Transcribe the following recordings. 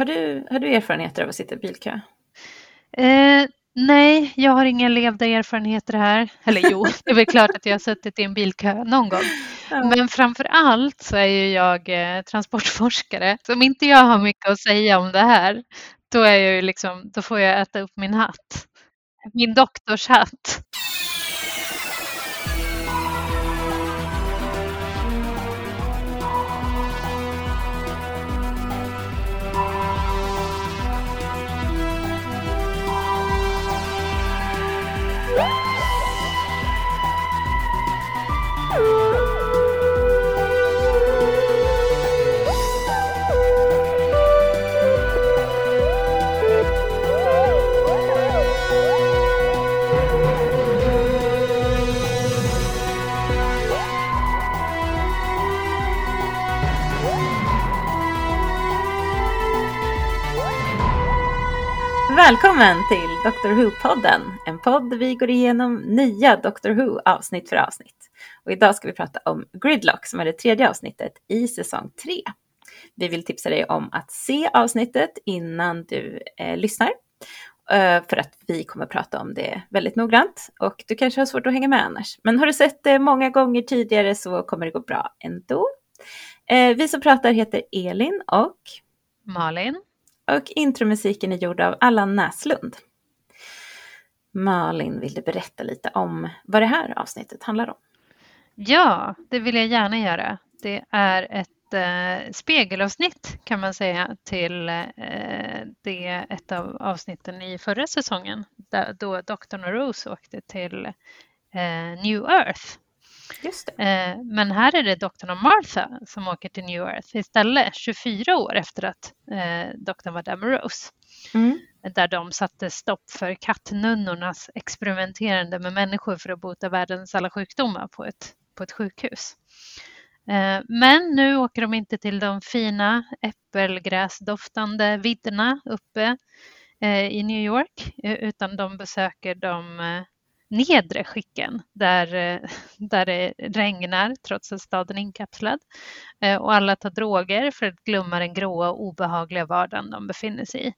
Har du, har du erfarenheter av att sitta i bilkö? Eh, nej, jag har inga levda erfarenheter här. Eller jo, det är väl klart att jag har suttit i en bilkö någon gång. Ja. Men framför allt så är ju jag eh, transportforskare. Så om inte jag har mycket att säga om det här, då, är jag ju liksom, då får jag äta upp min hatt. Min doktorshatt. Välkommen till Doctor Who-podden. En podd där vi går igenom nya Doctor Who avsnitt för avsnitt. Och idag ska vi prata om Gridlock som är det tredje avsnittet i säsong 3. Vi vill tipsa dig om att se avsnittet innan du eh, lyssnar. Eh, för att vi kommer prata om det väldigt noggrant. Och du kanske har svårt att hänga med annars. Men har du sett det många gånger tidigare så kommer det gå bra ändå. Eh, vi som pratar heter Elin och Malin och intromusiken är gjord av Allan Näslund. Malin, vill du berätta lite om vad det här avsnittet handlar om? Ja, det vill jag gärna göra. Det är ett eh, spegelavsnitt kan man säga till eh, det ett av avsnitten i förra säsongen där, då doktorn och Rose åkte till eh, New Earth men här är det doktorn och Martha som åker till New Earth istället 24 år efter att eh, doktorn var där med Rose. Mm. Där de satte stopp för kattnunnornas experimenterande med människor för att bota världens alla sjukdomar på ett, på ett sjukhus. Eh, men nu åker de inte till de fina äppelgräsdoftande vidderna uppe i New York utan de besöker de nedre skicken där, eh, där det regnar trots att staden är inkapslad. Eh, och alla tar droger för att glömma den gråa och obehagliga vardagen de befinner sig i.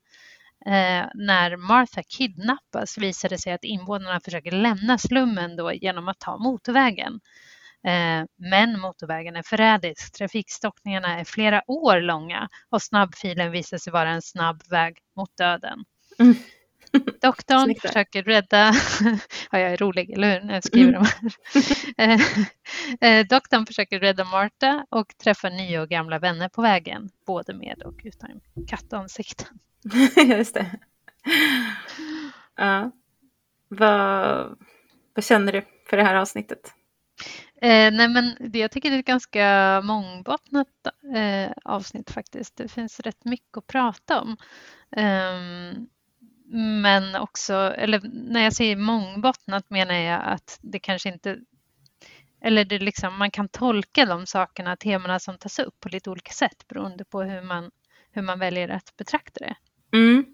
Eh, när Martha kidnappas visar det sig att invånarna försöker lämna slummen då genom att ta motorvägen. Eh, men motorvägen är förrädisk. Trafikstockningarna är flera år långa och snabbfilen visar sig vara en snabb väg mot döden. Mm. Doktorn Snyggt. försöker rädda, ja jag är rolig, eller hur, när jag skriver mm. de här. Eh, eh, doktorn försöker rädda Marta och träffar nya och gamla vänner på vägen, både med och utan kattansikten. Just det. Ja. Vad, vad känner du för det här avsnittet? Eh, nej men det, jag tycker det är ett ganska mångbottnat eh, avsnitt faktiskt. Det finns rätt mycket att prata om. Um, men också, eller när jag säger mångbottnat menar jag att det kanske inte eller det liksom, man kan tolka de sakerna, temana som tas upp på lite olika sätt beroende på hur man, hur man väljer att betrakta det. Mm.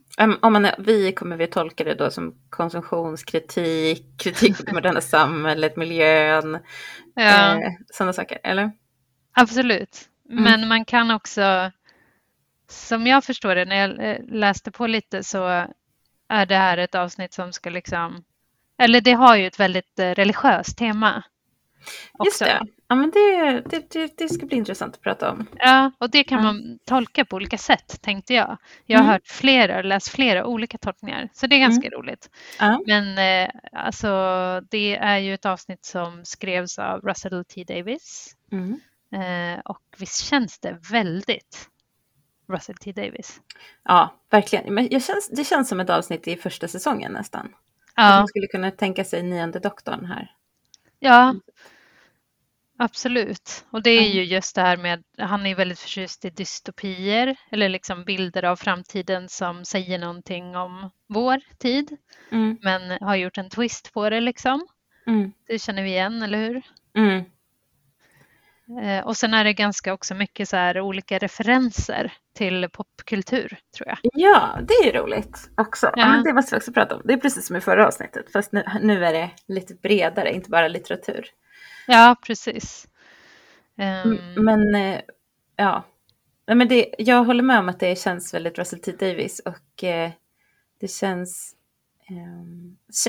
Om man, vi kommer vi tolka det då som konsumtionskritik, kritik mot det moderna samhället, miljön, ja. eh, sådana saker, eller? Absolut, mm. men man kan också, som jag förstår det när jag eh, läste på lite så är det här ett avsnitt som ska liksom, eller det har ju ett väldigt eh, religiöst tema. Också. Just det, ja, men det, det, det, det, ska bli intressant att prata om. Ja, och det kan man tolka på olika sätt tänkte jag. Jag har mm. hört flera, läst flera olika tolkningar, så det är ganska mm. roligt. Ja. Men eh, alltså, det är ju ett avsnitt som skrevs av Russell T Davis. Mm. Eh, och visst känns det väldigt Russell T Davis. Ja, verkligen. Men jag känns, det känns som ett avsnitt i första säsongen nästan. Ja. Man skulle kunna tänka sig nionde doktorn här. Ja, absolut. Och det är ju just det här med, han är väldigt förtjust i dystopier eller liksom bilder av framtiden som säger någonting om vår tid. Mm. Men har gjort en twist på det liksom. Mm. Det känner vi igen, eller hur? Mm. Eh, och sen är det ganska också mycket så här olika referenser till popkultur tror jag. Ja, det är roligt också. Ja. det måste vi också prata om. Det är precis som i förra avsnittet, fast nu, nu är det lite bredare, inte bara litteratur. Ja, precis. Um... Men eh, ja, men det, jag håller med om att det känns väldigt Russell T Davis och eh, det känns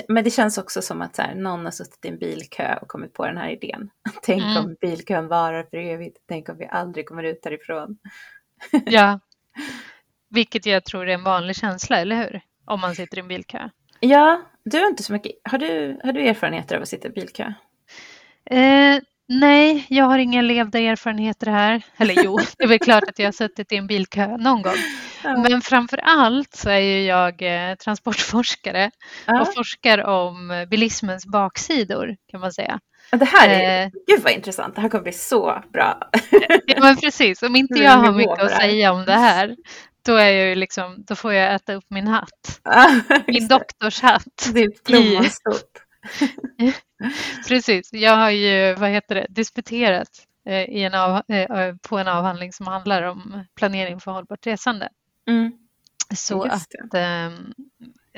men det känns också som att så här, någon har suttit i en bilkö och kommit på den här idén. Tänk mm. om bilkön varar för evigt. Tänk om vi aldrig kommer ut därifrån. ja, vilket jag tror är en vanlig känsla, eller hur? Om man sitter i en bilkö. Ja, du har inte så mycket. Har du, har du erfarenheter av att sitta i bilkö? Eh, Nej, jag har inga levda erfarenheter här. Eller jo, det är väl klart att jag har suttit i en bilkö någon gång. Ja. Men framför allt så är ju jag eh, transportforskare ja. och forskar om bilismens baksidor kan man säga. Det här är, eh, gud vad intressant, det här kommer bli så bra. ja men precis, om inte jag har mycket att säga om det här då, är jag liksom, då får jag äta upp min hatt. min doktorshatt. Det är plommonstort. Precis, jag har ju vad heter det, disputerat eh, i en av, eh, på en avhandling som handlar om planering för hållbart resande. Mm. Så att eh,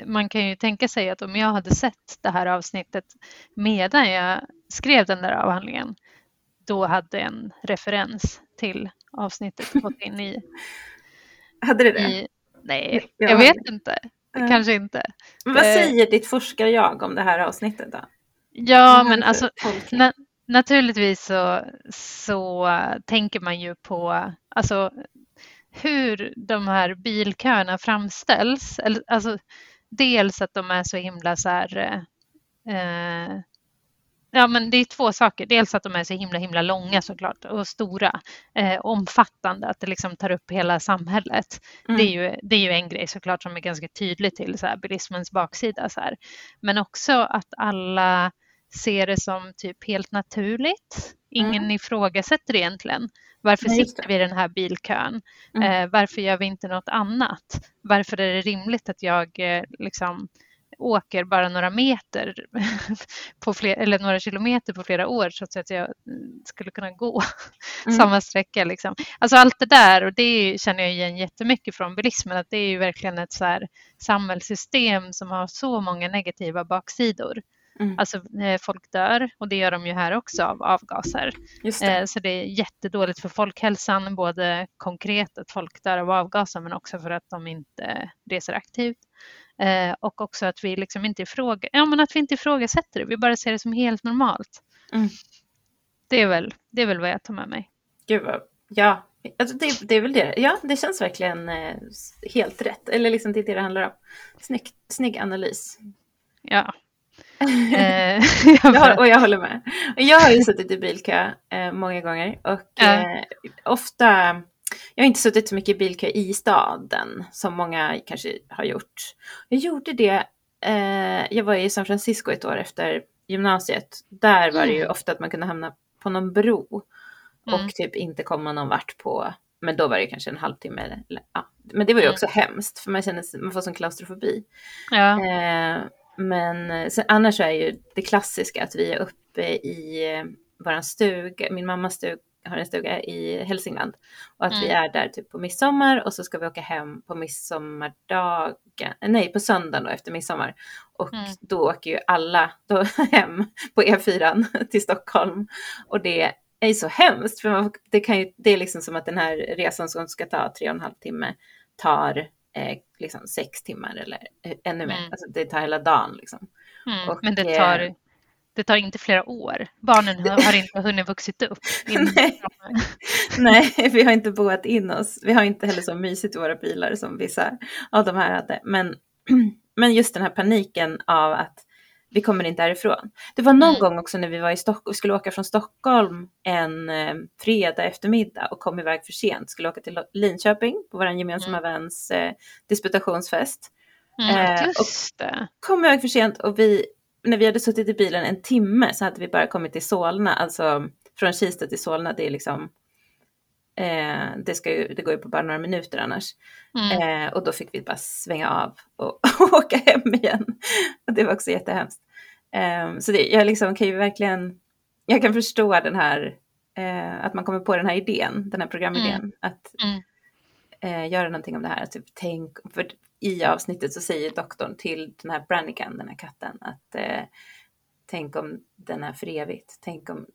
man kan ju tänka sig att om jag hade sett det här avsnittet medan jag skrev den där avhandlingen, då hade en referens till avsnittet gått in i. Hade det det? I, nej, jag vet inte. Kanske inte. Men vad eh, säger ditt forskar-jag om det här avsnittet då? Ja, men alltså na naturligtvis så, så tänker man ju på alltså, hur de här bilköerna framställs. Alltså, dels att de är så himla så här, eh, Ja, men det är två saker. Dels att de är så himla himla långa såklart och stora, eh, omfattande, att det liksom tar upp hela samhället. Mm. Det, är ju, det är ju en grej såklart som är ganska tydlig till så här, bilismens baksida. Så här. Men också att alla ser det som typ helt naturligt. Ingen mm. ifrågasätter egentligen. Varför Nej, sitter vi i den här bilkön? Mm. Eh, varför gör vi inte något annat? Varför är det rimligt att jag eh, liksom åker bara några meter på fler, eller några kilometer på flera år så att jag skulle kunna gå mm. samma sträcka. Liksom. Alltså allt det där och det känner jag igen jättemycket från bilismen att det är ju verkligen ett så här samhällssystem som har så många negativa baksidor. Mm. Alltså eh, folk dör och det gör de ju här också av avgaser. Det. Eh, så det är jättedåligt för folkhälsan, både konkret att folk dör av avgaser men också för att de inte reser aktivt. Eh, och också att vi liksom inte ifråga, ja, men att vi inte ifrågasätter det, vi bara ser det som helt normalt. Mm. Det, är väl, det är väl vad jag tar med mig. Gud ja, alltså det, det är väl det. Ja, det känns verkligen helt rätt. Eller liksom det är det det handlar om. Snygg, snygg analys. Ja. eh, jag, och jag håller med. Jag har ju suttit i bilkö eh, många gånger och eh, ofta jag har inte suttit så mycket i bilkö i staden som många kanske har gjort. Jag gjorde det, eh, jag var i San Francisco ett år efter gymnasiet. Där var det ju mm. ofta att man kunde hamna på någon bro och mm. typ inte komma någon vart på, men då var det kanske en halvtimme. Eller, ja. Men det var ju mm. också mm. hemskt för man känner man får sån klaustrofobi. Ja. Eh, men sen, annars är ju det klassiska att vi är uppe i eh, våran stuga, min mammas stuga har en stuga i Hälsingland och att mm. vi är där typ på midsommar och så ska vi åka hem på midsommardagen, nej på söndagen då efter midsommar och mm. då åker ju alla då hem på E4 till Stockholm och det är så hemskt för man, det, kan ju, det är liksom som att den här resan som ska ta tre och en halv timme tar eh, liksom sex timmar eller eh, ännu mer, mm. alltså det tar hela dagen liksom. Mm. Och, Men det tar eh, det tar inte flera år. Barnen har, inte hunnit vuxit upp. Nej. Nej, vi har inte boat in oss. Vi har inte heller så mysigt i våra bilar som vissa av de här hade. Men, men just den här paniken av att vi kommer inte härifrån. Det var någon mm. gång också när vi var i Stockholm, skulle åka från Stockholm en eh, fredag eftermiddag och kom iväg för sent, skulle åka till Linköping på vår gemensamma mm. väns eh, disputationsfest. Mm, eh, just det. Kom iväg för sent och vi när vi hade suttit i bilen en timme så hade vi bara kommit till Solna, alltså från Kista till Solna, det är liksom eh, det, ska ju, det går ju på bara några minuter annars. Mm. Eh, och då fick vi bara svänga av och, och åka hem igen. Och det var också jättehemskt. Eh, så det, jag liksom kan ju verkligen, jag kan förstå den här, eh, att man kommer på den här idén, den här programidén, mm. att mm. Eh, göra någonting om det här. Typ, tänk, för i avsnittet så säger doktorn till den här Brannigan, den här katten, att eh, tänk om den är för evigt. Tänk om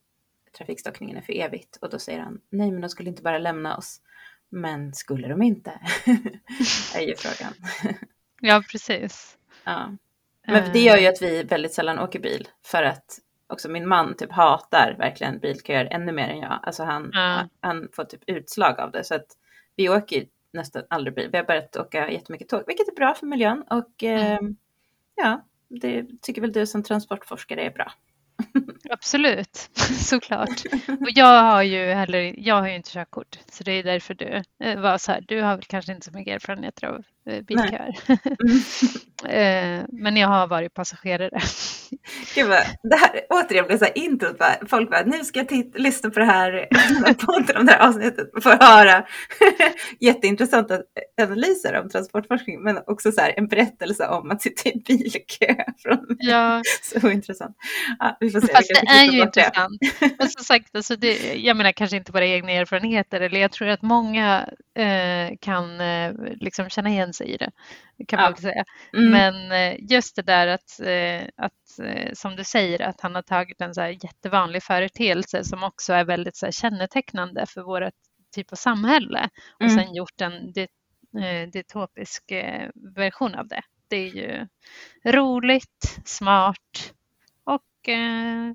trafikstockningen är för evigt. Och då säger han, nej men de skulle inte bara lämna oss Men skulle de inte? är ju frågan. ja, precis. Ja. Men det gör ju att vi väldigt sällan åker bil för att också min man typ hatar verkligen bilköer ännu mer än jag. Alltså han, ja. han får typ utslag av det så att vi åker nästan aldrig bil. Vi har börjat åka jättemycket tåg, vilket är bra för miljön och mm. eh, ja, det tycker väl du som transportforskare är bra. Absolut, såklart. Och jag har ju heller, jag har ju inte körkort, så det är därför du eh, var så här. Du har väl kanske inte så mycket erfarenhet av eh, bilköer. Eh, men jag har varit passagerare. Gud vad, det här återigen blir så här introt. Folk bara, nu ska jag titta, lyssna på det här podden om det här avsnittet och få höra jätteintressanta analyser om transportforskning, men också så här en berättelse om att sitta i bilkö. Från ja. Så intressant. Ja, vi får se. Fast det är ju intressant. Men som sagt, alltså det, jag menar kanske inte bara egna erfarenheter, eller jag tror att många eh, kan eh, liksom känna igen sig i det kan man ja. säga. Mm. Men eh, just det där att, eh, att, eh, som du säger, att han har tagit en så här jättevanlig företeelse som också är väldigt så här kännetecknande för vårt typ av samhälle och mm. sen gjort en dytopisk version av det. Det är ju roligt, smart och eh,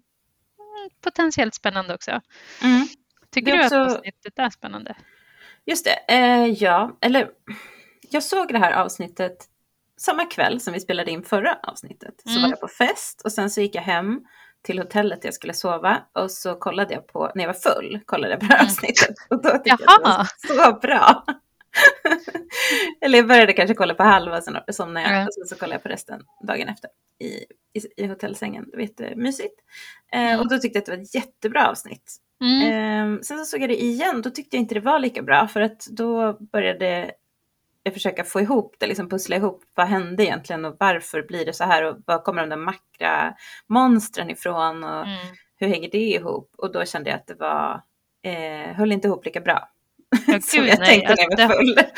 potentiellt spännande också. Mm. Tycker du också... att avsnittet är spännande? Just det, eh, ja, eller jag såg det här avsnittet samma kväll som vi spelade in förra avsnittet. Mm. Så var jag på fest och sen så gick jag hem till hotellet där jag skulle sova och så kollade jag på, när jag var full, kollade jag på det här mm. avsnittet och då tyckte jag att det var så bra. Eller jag började kanske kolla på halva, sen somnade jag mm. och sen så kollade jag på resten dagen efter i, i, i hotellsängen. Det var jättemysigt. Eh, mm. och då tyckte jag att det var ett jättebra avsnitt. Mm. Eh, sen så såg jag det igen, då tyckte jag inte det var lika bra för att då började försöka få ihop det, liksom pussla ihop vad hände egentligen och varför blir det så här och var kommer de där makra monstren ifrån och mm. hur hänger det ihop? Och då kände jag att det var, eh, höll inte ihop lika bra. Ja, Som jag nej, tänkte alltså, när jag var full. Det,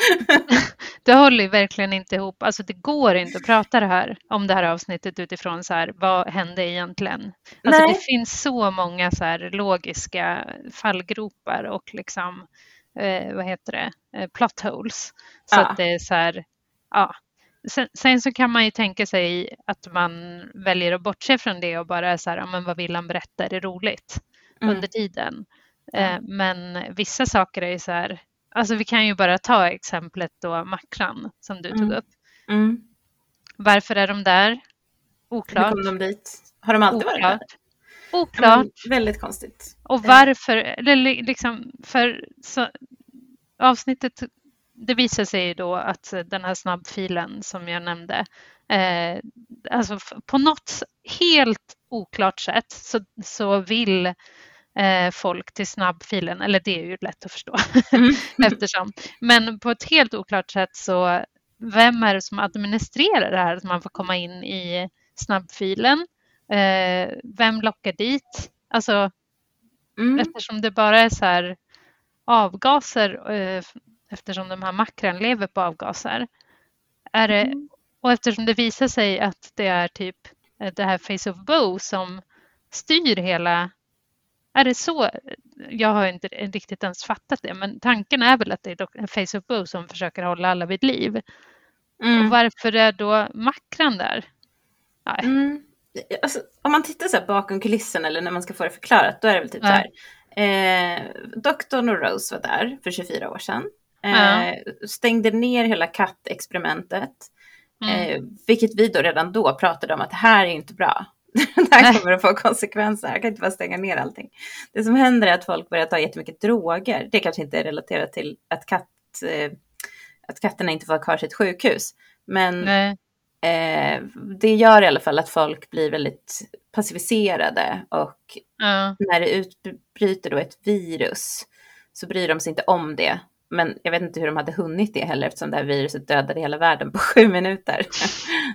det håller verkligen inte ihop. Alltså det går inte att prata det här om det här avsnittet utifrån så här, vad hände egentligen? Alltså det finns så många så här logiska fallgropar och liksom eh, vad heter det, eh, plot holes. Så ja. att det är så här, ja. Sen, sen, så kan man ju tänka sig att man väljer att bortse från det och bara så här, ja, men vad vill han berätta, är det roligt mm. under tiden? Eh, men vissa saker är ju så här, alltså vi kan ju bara ta exemplet då makran som du tog mm. upp. Mm. Varför är de där? Oklart. Hur kom de dit? Har de alltid Oklart. varit där? Oklart. Mm, väldigt konstigt. Och varför, eller liksom för så, avsnittet, det visar sig då att den här snabbfilen som jag nämnde, eh, alltså på något helt oklart sätt så, så vill eh, folk till snabbfilen, eller det är ju lätt att förstå mm. eftersom, men på ett helt oklart sätt så vem är det som administrerar det här att man får komma in i snabbfilen? Eh, vem lockar dit? Alltså, mm. eftersom det bara är så här avgaser, eh, eftersom de här makren lever på avgaser, är det, mm. och eftersom det visar sig att det är typ eh, det här Face of Bow som styr hela är det så? Jag har inte riktigt ens fattat det, men tanken är väl att det är Face of Bow som försöker hålla alla vid liv. Mm. Och varför är då makran där? Nej. Mm alltså, om man tittar så bakom kulissen eller när man ska få det förklarat, då är det väl typ ja. så här. Eh, doktorn och Rose var där för 24 år sedan. Eh, ja. Stängde ner hela kattexperimentet. Mm. Eh, vilket vi då redan då pratade om att det här är inte bra. det här kommer att få konsekvenser. Jag kan inte bara stänga ner allting. Det som händer är att folk börjar ta jättemycket droger. Det kanske inte är relaterat till att, katt, eh, att katterna inte får ha kvar sitt sjukhus. Men Nej. Eh, det gör i alla fall att folk blir väldigt passiviserade och ja. när det utbryter då ett virus så bryr de sig inte om det. Men jag vet inte hur de hade hunnit det heller eftersom det här viruset dödade hela världen på sju minuter.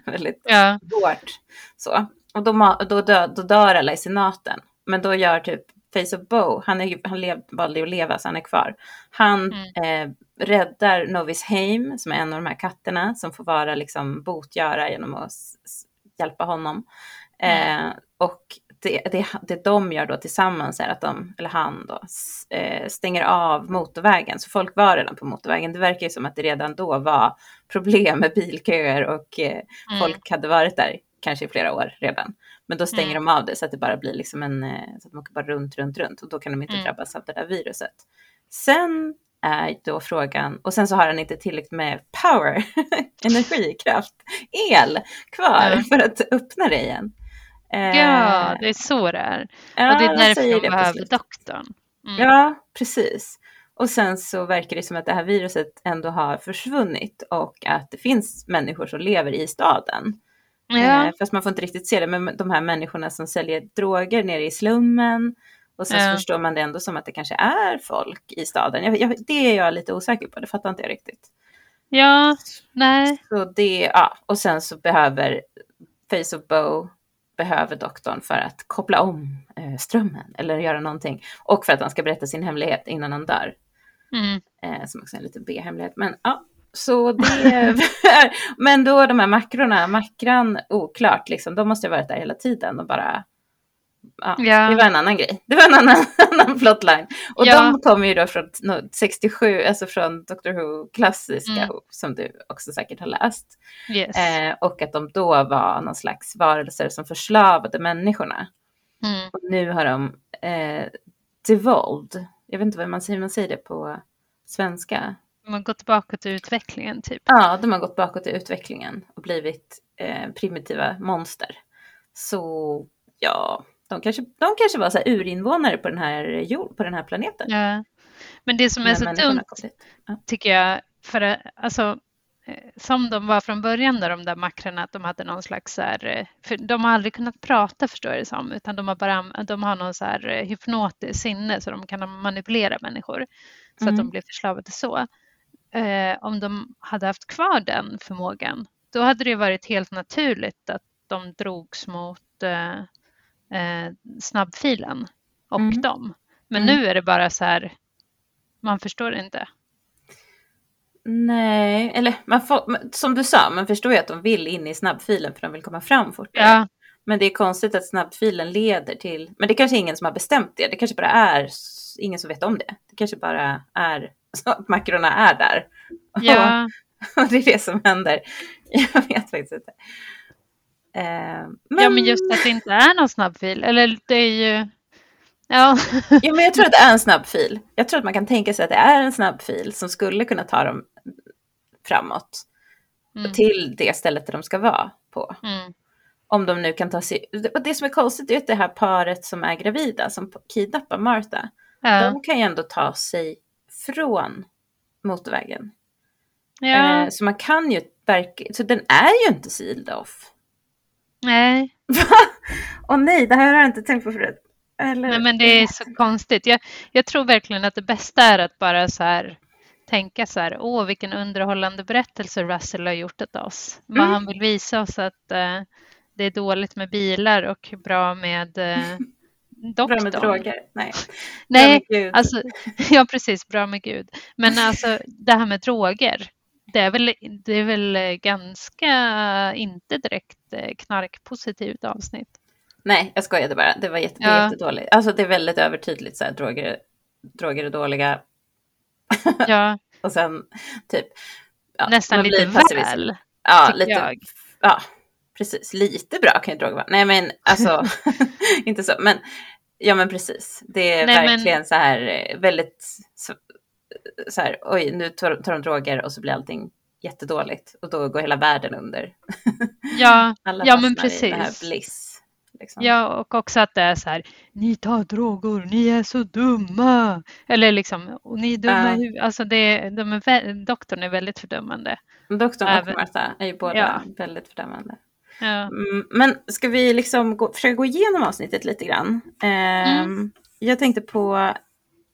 väldigt ja. hårt. Så. Och då, då, dö, då dör alla i senaten. Men då gör typ Face of Bow, han, är, han lev, valde att leva så han är kvar. Han mm. eh, räddar Novis Heim som är en av de här katterna som får vara liksom botgöra genom att hjälpa honom. Mm. Eh, och det, det, det de gör då tillsammans är att de, eller han då, eh, stänger av motorvägen. Så folk var redan på motorvägen. Det verkar ju som att det redan då var problem med bilköer och eh, mm. folk hade varit där kanske i flera år redan. Men då stänger mm. de av det så att det bara blir liksom en, eh, så att de åker bara runt, runt, runt och då kan de inte mm. drabbas av det där viruset. Sen är då frågan, och sen så har han inte tillräckligt med power, energikraft, el kvar mm. för att öppna det igen. Ja, det är så det är. Ja, och det är därför de behöver doktorn. Mm. Ja, precis. Och sen så verkar det som att det här viruset ändå har försvunnit och att det finns människor som lever i staden. Ja. Eh, fast man får inte riktigt se det, men de här människorna som säljer droger nere i slummen. Och sen ja. så förstår man det ändå som att det kanske är folk i staden. Jag, jag, det är jag lite osäker på, det fattar inte jag riktigt. Ja, nej. Så det, ja, och sen så behöver Face of Bow behöver doktorn för att koppla om eh, strömmen eller göra någonting. Och för att han ska berätta sin hemlighet innan han dör. Mm. Eh, som också är en liten B-hemlighet. Men ja, så det Men då de här makrorna, makran oklart liksom, de måste ha varit där hela tiden och bara Ja, ja. Det var en annan grej. Det var en annan, annan plotline. Och ja. de kommer ju då från 67, alltså från Doctor Who, klassiska mm. Who, som du också säkert har läst. Yes. Eh, och att de då var någon slags varelser som förslavade människorna. Mm. Och nu har de eh, devolved. Jag vet inte vad man säger, man säger det på svenska. De har gått tillbaka till utvecklingen typ. Ja, de har gått bakåt i utvecklingen och blivit eh, primitiva monster. Så ja, de kanske, de kanske var så här urinvånare på den här jord, på den här planeten. Ja. Men det som är så dumt ja. tycker jag, för alltså eh, som de var från början där, de där makrarna, att de hade någon slags så här, eh, för de har aldrig kunnat prata förstår jag det som, utan de har bara, de har någon så här eh, hypnotisk sinne så de kan manipulera människor så mm. att de mm. blir förslavade så. Eh, om de hade haft kvar den förmågan, då hade det varit helt naturligt att de drogs mot eh, eh, snabbfilen och mm. dem. Men mm. nu är det bara så här, man förstår inte. Nej, eller man får, som du sa, man förstår ju att de vill in i snabbfilen för de vill komma fram fortare. Ja. Men det är konstigt att snabbfilen leder till, men det är kanske ingen som har bestämt det, det kanske bara är ingen som vet om det. Det kanske bara är så att makrorna är där. Ja. Och, och det är det som händer. Jag vet faktiskt inte. Eh, men... Ja, men just att det inte är någon snabbfil. Eller det är ju... Ja. ja, men jag tror att det är en snabbfil. Jag tror att man kan tänka sig att det är en snabbfil som skulle kunna ta dem framåt. Mm. Till det stället där de ska vara på. Mm. Om de nu kan ta sig... Och det som är konstigt är att det här paret som är gravida, som kidnappar Martha. Ja. De kan ju ändå ta sig från motorvägen. Ja. Eh, så man kan ju. Så den är ju inte sealed off. Nej. Åh nej, det här har jag inte tänkt på förut. Eller... Nej, men det är så konstigt. Jag, jag tror verkligen att det bästa är att bara så här tänka så här, åh vilken underhållande berättelse Russell har gjort åt oss. Mm. han vill visa oss att uh, det är dåligt med bilar och bra med uh, doktorn. Bra med droger? Nej. Nej, alltså, ja precis, bra med Gud. Men alltså det här med droger, det är väl, det är väl ganska inte direkt eh, knarkpositivt avsnitt. Nej, jag skojade bara. Det var jätte, ja. jättedåligt. Alltså det är väldigt övertydligt så här, droger, droger är dåliga. Ja. och sen typ. Ja, Nästan lite väl. Ja, lite. Jag. Ja, precis. Lite bra kan ju droger vara. Nej, men alltså inte så. Men ja, men precis. Det är Nej, verkligen men... så här eh, väldigt så här, oj, nu tar, tar de droger och så blir allting jättedåligt och då går hela världen under. Ja, ja men precis. I det här bliss. Liksom. Ja, och också att det är så här, ni tar droger, ni är så dumma. Eller liksom, och ni är dumma uh. Alltså det, de är, doktorn är väldigt fördömande. Doktorn och Även, Martha är ju båda ja. väldigt fördömande. Ja. Mm, men ska vi liksom gå, försöka gå igenom avsnittet lite grann? Mm. Jag tänkte på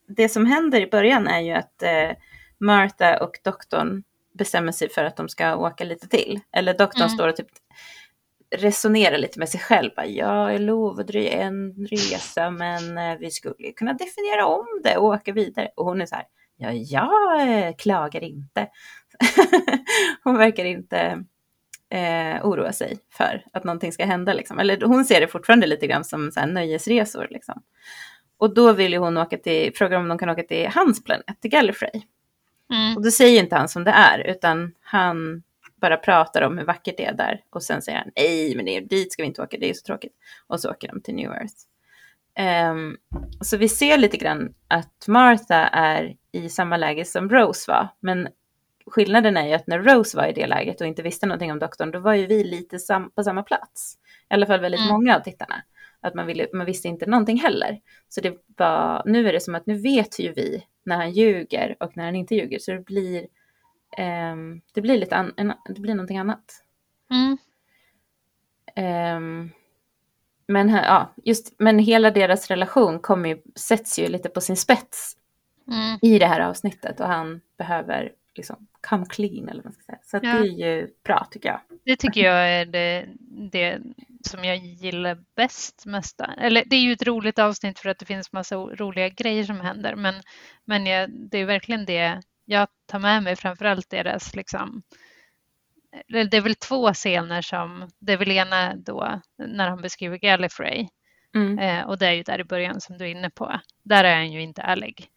det som händer i början är ju att eh, Martha och doktorn bestämmer sig för att de ska åka lite till. Eller doktorn mm. står och typ resonerar lite med sig själv. jag lovade en resa men eh, vi skulle kunna definiera om det och åka vidare. Och hon är så här, ja, jag eh, klagar inte. hon verkar inte eh, oroa sig för att någonting ska hända. Liksom. Eller hon ser det fortfarande lite grann som så nöjesresor. Liksom. Och då vill ju hon åka till, frågar om de kan åka till hans planet, till Gallifrey. Mm. Och då säger inte han som det är, utan han bara pratar om hur vackert det är där. Och sen säger han, nej men det, dit ska vi inte åka, det är så tråkigt. Och så åker de till New Earth. Um, så vi ser lite grann att Martha är i samma läge som Rose var. Men skillnaden är ju att när Rose var i det läget och inte visste någonting om doktorn, då var ju vi lite sam på samma plats. I alla fall väldigt mm. många av tittarna. Att man, ville, man visste inte någonting heller. Så det var, nu är det som att nu vet ju vi när han ljuger och när han inte ljuger. Så det blir, um, det blir lite an, en, det blir någonting annat. Mm. Um, men, ja, just, men hela deras relation kommer ju, sätts ju lite på sin spets mm. i det här avsnittet och han behöver liksom come clean eller vad man ska säga. Så ja. det är ju bra tycker jag. Det tycker jag är det, det som jag gillar bäst mest. Eller det är ju ett roligt avsnitt för att det finns massa roliga grejer som händer men, men jag, det är verkligen det jag tar med mig framförallt deras liksom det är väl två scener som, det är väl ena då när han beskriver Gallifrey mm. eh, och det är ju där i början som du är inne på. Där är han ju inte ärlig.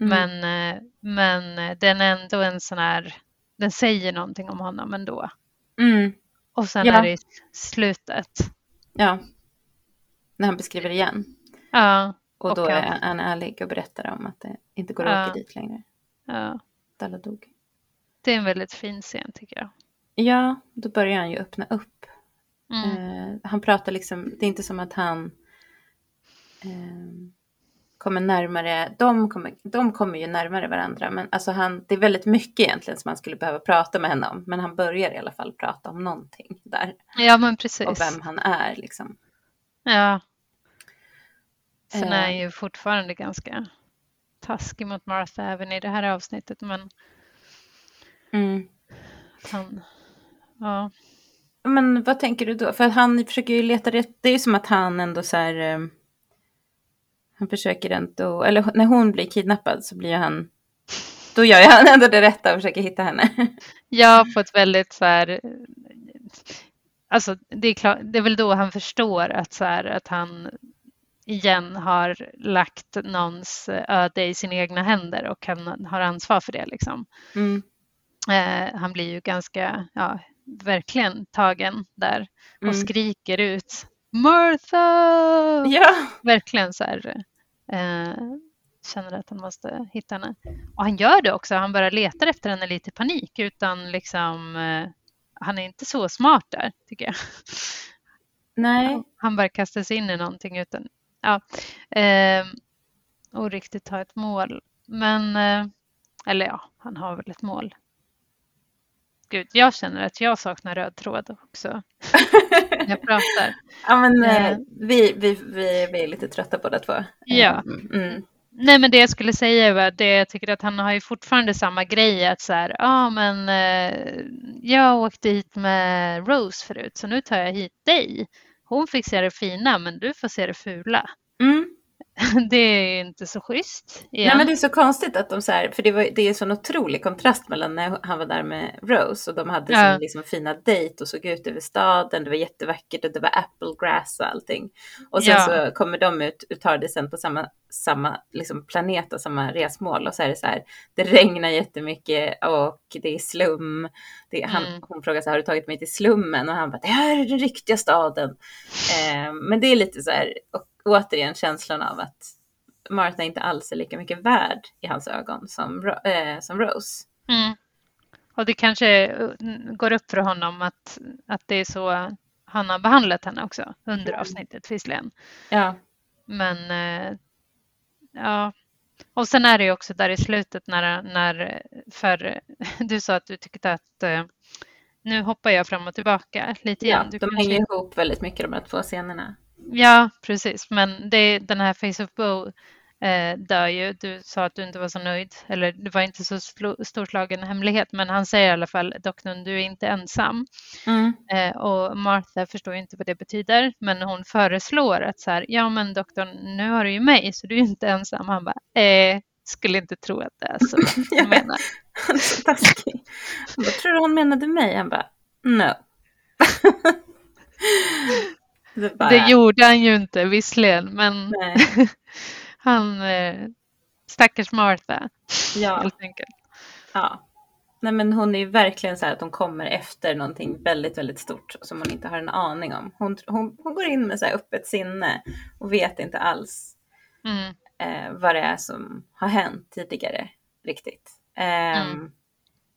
Mm. Men, eh, men den är ändå en sån här, den säger någonting om honom ändå. Mm. Och sen ja. är det slutet. Ja, när han beskriver igen. Ja. Och, och då är han ärlig och berättar om att det inte går att ja. åka dit längre. Ja. Dalla dog. Det är en väldigt fin scen tycker jag. Ja, då börjar han ju öppna upp. Mm. Eh, han pratar liksom, det är inte som att han eh, kommer närmare, de kommer, de kommer ju närmare varandra, men alltså han, det är väldigt mycket egentligen som man skulle behöva prata med henne om, men han börjar i alla fall prata om någonting där. Ja, men precis. Och vem han är liksom. Ja. Sen är han eh. ju fortfarande ganska taskig mot Martha även i det här avsnittet, men mm. han Ja. Men vad tänker du då? För han försöker ju leta rätt. Det är ju som att han ändå så här. Eh, han försöker ändå, eller när hon blir kidnappad så blir han. Då gör han ändå det rätta och försöker hitta henne. Ja, på ett väldigt så här. Alltså det är, klart, det är väl då han förstår att, så här, att han igen har lagt någons öde i sina egna händer och han har ansvar för det. Liksom. Mm. Eh, han blir ju ganska ja, verkligen tagen där och mm. skriker ut Martha! Ja. Verkligen så här. Eh, känner att han måste hitta henne. Och han gör det också. Han bara letar efter henne lite i panik utan liksom eh, han är inte så smart där tycker jag. Nej. Han bara kastar sig in i någonting utan ja, eh, och riktigt ha ett mål. Men, eh, eller ja, han har väl ett mål gud, jag känner att jag saknar röd tråd också. jag pratar. Ja, men eh, vi, vi, vi, vi är lite trötta båda två. Ja. Mm. mm. Nej, men det jag skulle säga var att jag tycker att han har ju fortfarande samma grej att så här, ja ah, men eh, jag åkte hit med Rose förut så nu tar jag hit dig. Hon fick se det fina men du får se det fula. Mm. det är inte så schysst. Igen. Nej men det är så konstigt att de så här, för det, var, det är en sån otrolig kontrast mellan när han var där med Rose och de hade ja. sin liksom fina dejt och såg ut över staden, det var jättevackert och det var applegrass och allting. Och sen ja. så kommer de ut och tar det sen på samma, samma liksom planet och samma resmål och så är det så här, det regnar jättemycket och det är slum. Det, han, mm. Hon frågar så här, har du tagit mig till slummen? Och han bara, det här är den riktiga staden. Eh, men det är lite så här, och återigen känslan av att Martha inte alls är lika mycket värd i hans ögon som, äh, som Rose. Mm. Och det kanske eh, går upp för honom att, att det är så han har behandlat henne också under mm. avsnittet visserligen. Ja. Men äh, ja, och sen är det ju också där i slutet när, när för du sa att du tyckte att äh, nu hoppar jag fram och tillbaka lite igen. Ja, de hänger ihop väldigt mycket de här två scenerna. Ja, precis. Men det, den här Face of Bow eh, dör ju. Du sa att du inte var så nöjd, eller det var inte så storslagen hemlighet, men han säger i alla fall, doktorn, du är inte ensam. Mm. Eh, och Martha förstår inte vad det betyder, men hon föreslår att så här, ja men doktorn, nu har du ju mig, så du är inte ensam. Han bara, eh, skulle inte tro att det är så hon menar. Han är så taskig. Vad tror du hon menade mig? Han bara, no. det, bara... det, gjorde han ju inte visserligen, men han, eh, stackars Martha, ja. helt enkelt. Ja. Nej men hon är ju verkligen så här att hon kommer efter någonting väldigt, väldigt stort som hon inte har en aning om. Hon, hon, hon går in med så här öppet sinne och vet inte alls mm. eh, vad det är som har hänt tidigare riktigt. Eh, mm.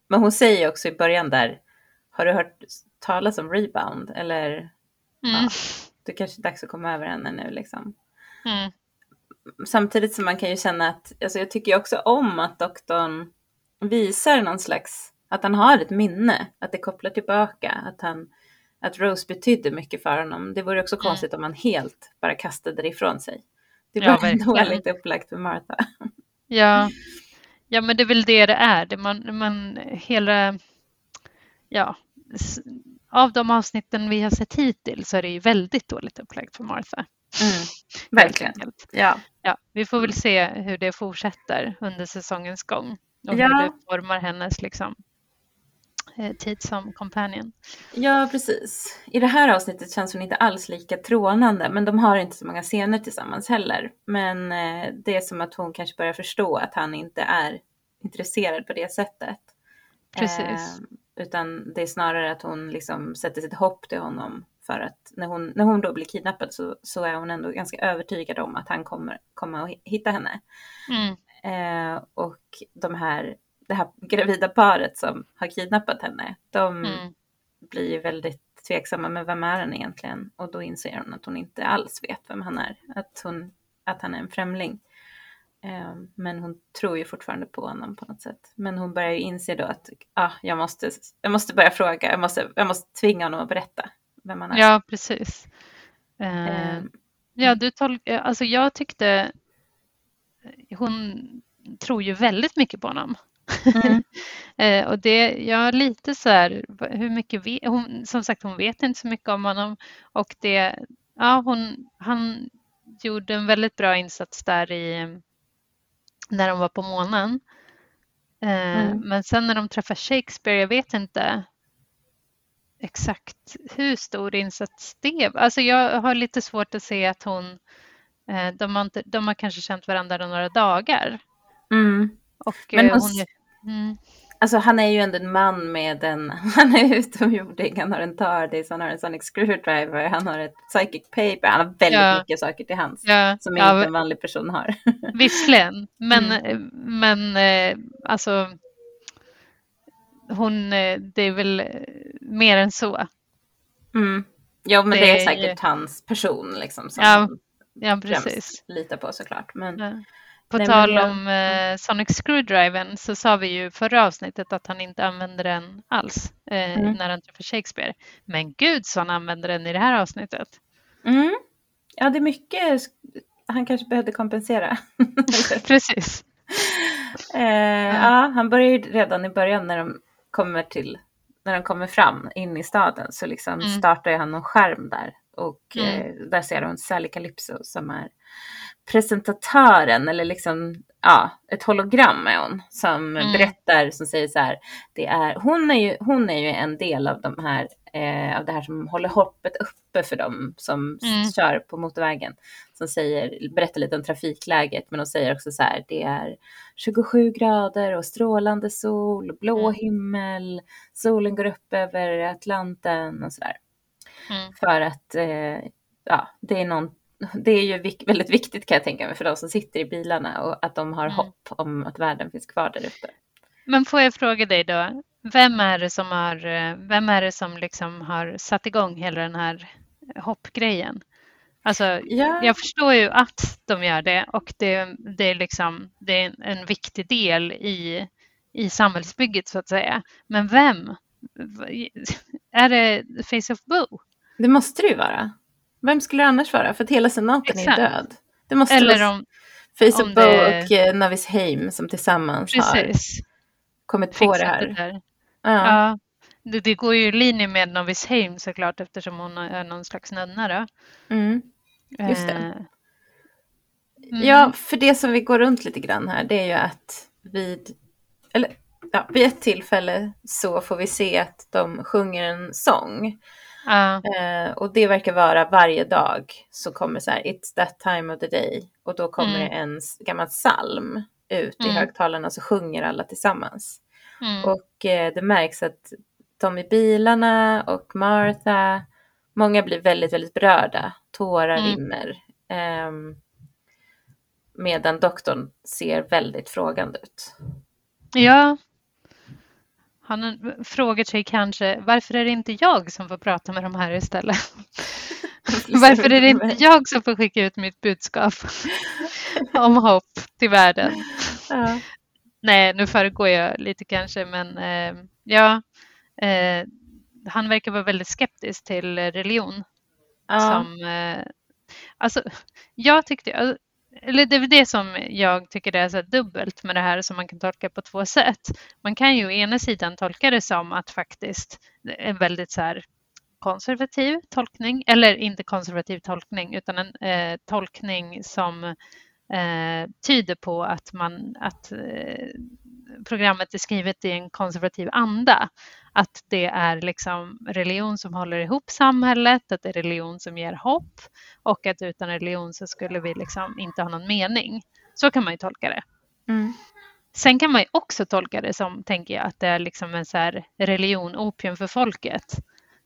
Men hon säger också i början där, har du hört talas om rebound? Eller mm. ja, det kanske är dags att komma över henne nu liksom. Mm. Samtidigt som man kan ju känna att, alltså jag tycker också om att doktorn visar någon slags, att han har ett minne, att det kopplar tillbaka, att, han, att Rose betydde mycket för honom. Det vore också mm. konstigt om han helt bara kastade det ifrån sig. Det var ja, dåligt upplagt för Martha. Ja. ja, men det är väl det det är. Det man, man, hela, ja, av de avsnitten vi har sett hittills så är det ju väldigt dåligt upplagt för Martha. Mm, verkligen. Ja. Ja, vi får väl se hur det fortsätter under säsongens gång och ja. hur det formar hennes liksom, eh, tid som companion. Ja, precis. I det här avsnittet känns hon inte alls lika trånande, men de har inte så många scener tillsammans heller. Men eh, det är som att hon kanske börjar förstå att han inte är intresserad på det sättet. Precis. Utan det är snarare att hon liksom sätter sitt hopp till honom för att när hon, när hon då blir kidnappad så, så är hon ändå ganska övertygad om att han kommer komma och hitta henne. Mm. Eh, och de här, det här gravida paret som har kidnappat henne, de mm. blir väldigt tveksamma med vem är han egentligen? Och då inser hon att hon inte alls vet vem han är, att, hon, att han är en främling. Eh, men hon tror ju fortfarande på honom på något sätt. Men hon börjar ju inse då att ah, jag, måste, jag måste börja fråga, jag måste, jag måste tvinga honom att berätta vem han är. Ja, precis. Eh, eh, ja, du tolk, alltså jag tyckte hon tror ju väldigt mycket på honom. Mm. eh, och det, jag lite så här, hur mycket vet, hon, som sagt hon vet inte så mycket om honom och det, ja hon, han gjorde en väldigt bra insats där i, när de var på månen. Eh, mm. Men sen när de träffar Shakespeare, jag vet inte exakt hur stor insats det är. Alltså jag har lite svårt att se att hon Eh, de har, inte, de har kanske känt varandra några dagar. Mm. Och, Men eh, hon, hon mm. Alltså han är ju ändå en man med en, han är utomjording, han har en TARDIS, han har en Sonic Screwdriver, han har ett Psychic Paper, han har väldigt ja. mycket saker till hands ja. som ja. inte en vanlig person har. Visserligen, men, mm. men eh, alltså hon, det är väl mer än så. Mm. Ja, men det, det är säkert hans person liksom. Som ja, Ja, precis. Lita på såklart. Men. På nej, tal jag... om eh, Sonic Screwdriven så sa vi ju förra avsnittet att han inte använder den alls eh, mm. när han träffar Shakespeare. Men gud så han använder den i det här avsnittet. Mm. Ja, det är mycket. Han kanske behövde kompensera. precis. eh, ja, han börjar ju redan i början när de kommer till när de kommer fram in i staden så liksom mm. startar han någon skärm där och mm. eh, där ser hon Sally Calypso som är presentatören eller liksom ja, ett hologram är hon som mm. berättar som säger så här. Det är, hon, är ju, hon är ju en del av de här eh, av det här som håller hoppet uppe för dem som mm. kör på motorvägen. Som säger, berättar lite om trafikläget men hon säger också så här. Det är 27 grader och strålande sol, blå mm. himmel, solen går upp över Atlanten och så där. Mm. För att eh, ja, det är någon det är ju väldigt viktigt kan jag tänka mig för de som sitter i bilarna och att de har mm. hopp om att världen finns kvar där ute. Men får jag fråga dig då, vem är det som har, vem är det som liksom har satt igång hela den här hoppgrejen? Alltså, ja. Jag förstår ju att de gör det och det, det, är, liksom, det är en, en viktig del i, i samhällsbygget så att säga. Men vem? Är det Face of Boo? Det måste det ju vara. Vem skulle det annars vara? För att hela senaten Exakt. är död. Det måste Eller vara om, Face of Bo det... och eh, Navis Heim som tillsammans Precis. har kommit på det här. Det ja. ja. Det, det, går ju i linje med Navis Heim såklart eftersom hon är någon slags nunna. Mm. Just det. Eh. Mm. Ja, för det som vi går runt lite grann här det är ju att vid, eller ja, vid ett tillfälle så får vi se att de sjunger en sång. Uh. Och det verkar vara varje dag så kommer så här, it's that time of the day. Och då kommer mm. det en gammal psalm ut mm. i högtalarna så sjunger alla tillsammans. Mm. Och eh, det märks att de i bilarna och Martha, många blir väldigt, väldigt berörda. Tårar mm. rinner. Eh, medan doktorn ser väldigt frågande ut. Ja. Han frågar sig kanske, varför är det inte jag som får prata med de här istället? varför är det inte jag som får skicka ut mitt budskap om hopp till världen? Ja. Nej, nu föregår jag lite kanske, men eh, ja, eh, han verkar vara väldigt skeptisk till religion. Ja. Som, eh, alltså, jag tyckte, eller det är det som jag tycker är så dubbelt med det här som man kan tolka på två sätt. Man kan ju å ena sidan tolka det som att faktiskt en väldigt så här konservativ tolkning, eller inte konservativ tolkning utan en eh, tolkning som eh, tyder på att, man, att eh, programmet är skrivet i en konservativ anda. Att det är liksom religion som håller ihop samhället, att det är religion som ger hopp och att utan religion så skulle vi liksom inte ha någon mening. Så kan man ju tolka det. Mm. Sen kan man ju också tolka det som, tänker jag, att det är liksom en så här religion, opium för folket.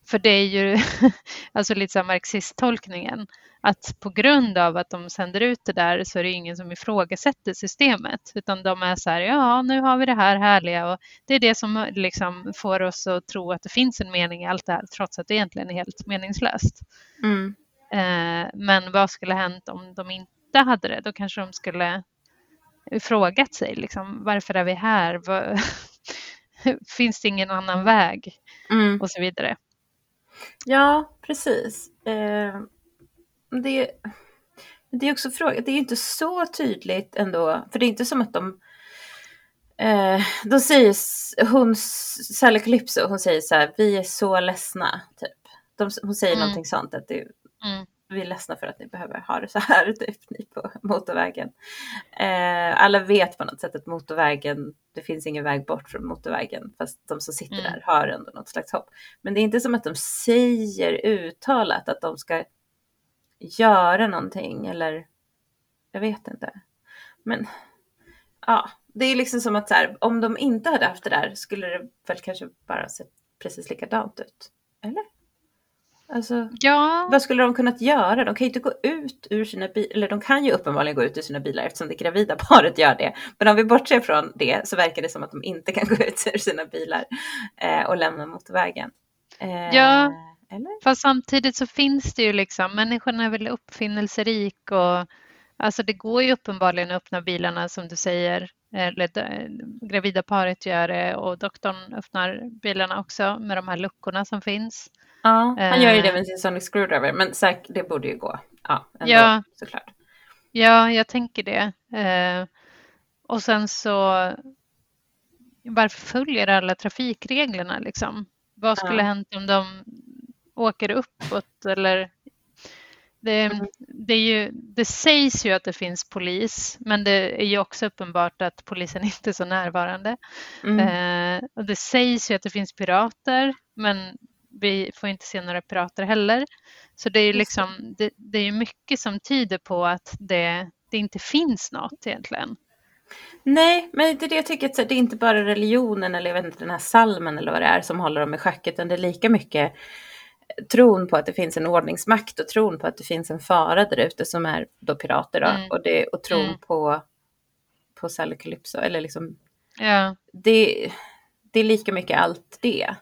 För det är ju alltså lite så marxisttolkningen att på grund av att de sänder ut det där så är det ingen som ifrågasätter systemet utan de är så här, ja nu har vi det här härliga och det är det som liksom får oss att tro att det finns en mening i allt det här trots att det egentligen är helt meningslöst. Mm. Eh, men vad skulle hänt om de inte hade det? Då kanske de skulle frågat sig liksom, varför är vi här? Finns det ingen annan väg? Mm. Och så vidare. Ja, precis. Eh, det, det är också fråga, det är inte så tydligt ändå, för det är inte som att de eh, de säger, hon, Sally Calypso, hon säger så här, vi är så ledsna, typ. De, hon säger mm. någonting sånt, att det, mm. vi är ledsna för att ni behöver ha det så här, typ, ni på motorvägen. Eh, alla vet på något sätt att motorvägen, det finns ingen väg bort från motorvägen, fast de som sitter mm. där har ändå något slags hopp. Men det är inte som att de säger uttalat att de ska göra någonting eller jag vet inte. Men ja, det är liksom som att så här, om de inte hade haft det där skulle det väl kanske bara sett precis likadant ut. Eller? Alltså, ja. vad skulle de kunnat göra? De kan ju inte gå ut ur sina bilar, eller de kan ju uppenbarligen gå ut ur sina bilar eftersom det gravida paret gör det. Men om vi bortser från det så verkar det som att de inte kan gå ut ur sina bilar eh, och lämna motorvägen. Eh, ja, eller? Fast samtidigt så finns det ju liksom, människan är väl uppfinnelserik och alltså det går ju uppenbarligen att öppna bilarna som du säger. Eller gravida paret gör det och doktorn öppnar bilarna också med de här luckorna som finns. Ja, han gör ju det eh. med sin Sonic Screwdriver, men säkert, det borde ju gå. Ja, ändå, ja, såklart. Ja, jag tänker det. Eh, och sen så varför följer alla trafikreglerna liksom? Vad skulle ja. hänt om de åker uppåt eller det, mm. det, är ju, det sägs ju att det finns polis, men det är ju också uppenbart att polisen inte är så närvarande. Mm. Eh, och det sägs ju att det finns pirater, men vi får inte se några pirater heller. Så det är ju liksom, det, det är mycket som tyder på att det, det inte finns något egentligen. Nej, men det är det jag tycker, att det är inte bara religionen eller jag vet inte, den här salmen eller vad det är som håller dem i schack, utan det är lika mycket tron på att det finns en ordningsmakt och tron på att det finns en fara där ute som är då pirater då, mm. och, det, och tron mm. på, på Sally Calypso, eller liksom, ja. det, det är lika mycket allt det.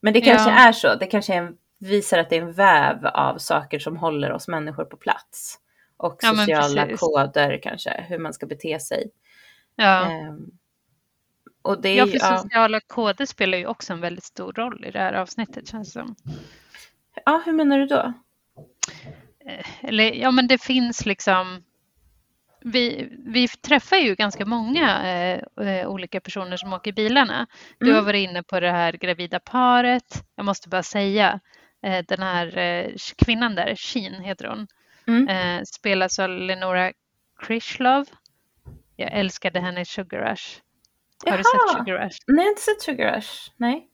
Men det kanske ja. är så, det kanske en, visar att det är en väv av saker som håller oss människor på plats. Och ja, sociala koder kanske, hur man ska bete sig. Ja. Um, och det, ja, för sociala koder spelar ju också en väldigt stor roll i det här avsnittet känns det som. Ja, hur menar du då? Eh, eller, ja, men det finns liksom vi, vi träffar ju ganska många eh, eh, olika personer som åker bilarna. Du mm. har varit inne på det här gravida paret. Jag måste bara säga, eh, den här eh, kvinnan där, Sheen heter hon, mm. Eh, spelas av Lenora Krishlov. Jag älskade henne i Sugar Rush. Har du sett Sugar Rush? Nej, jag har inte sett Sugar Rush. Nej.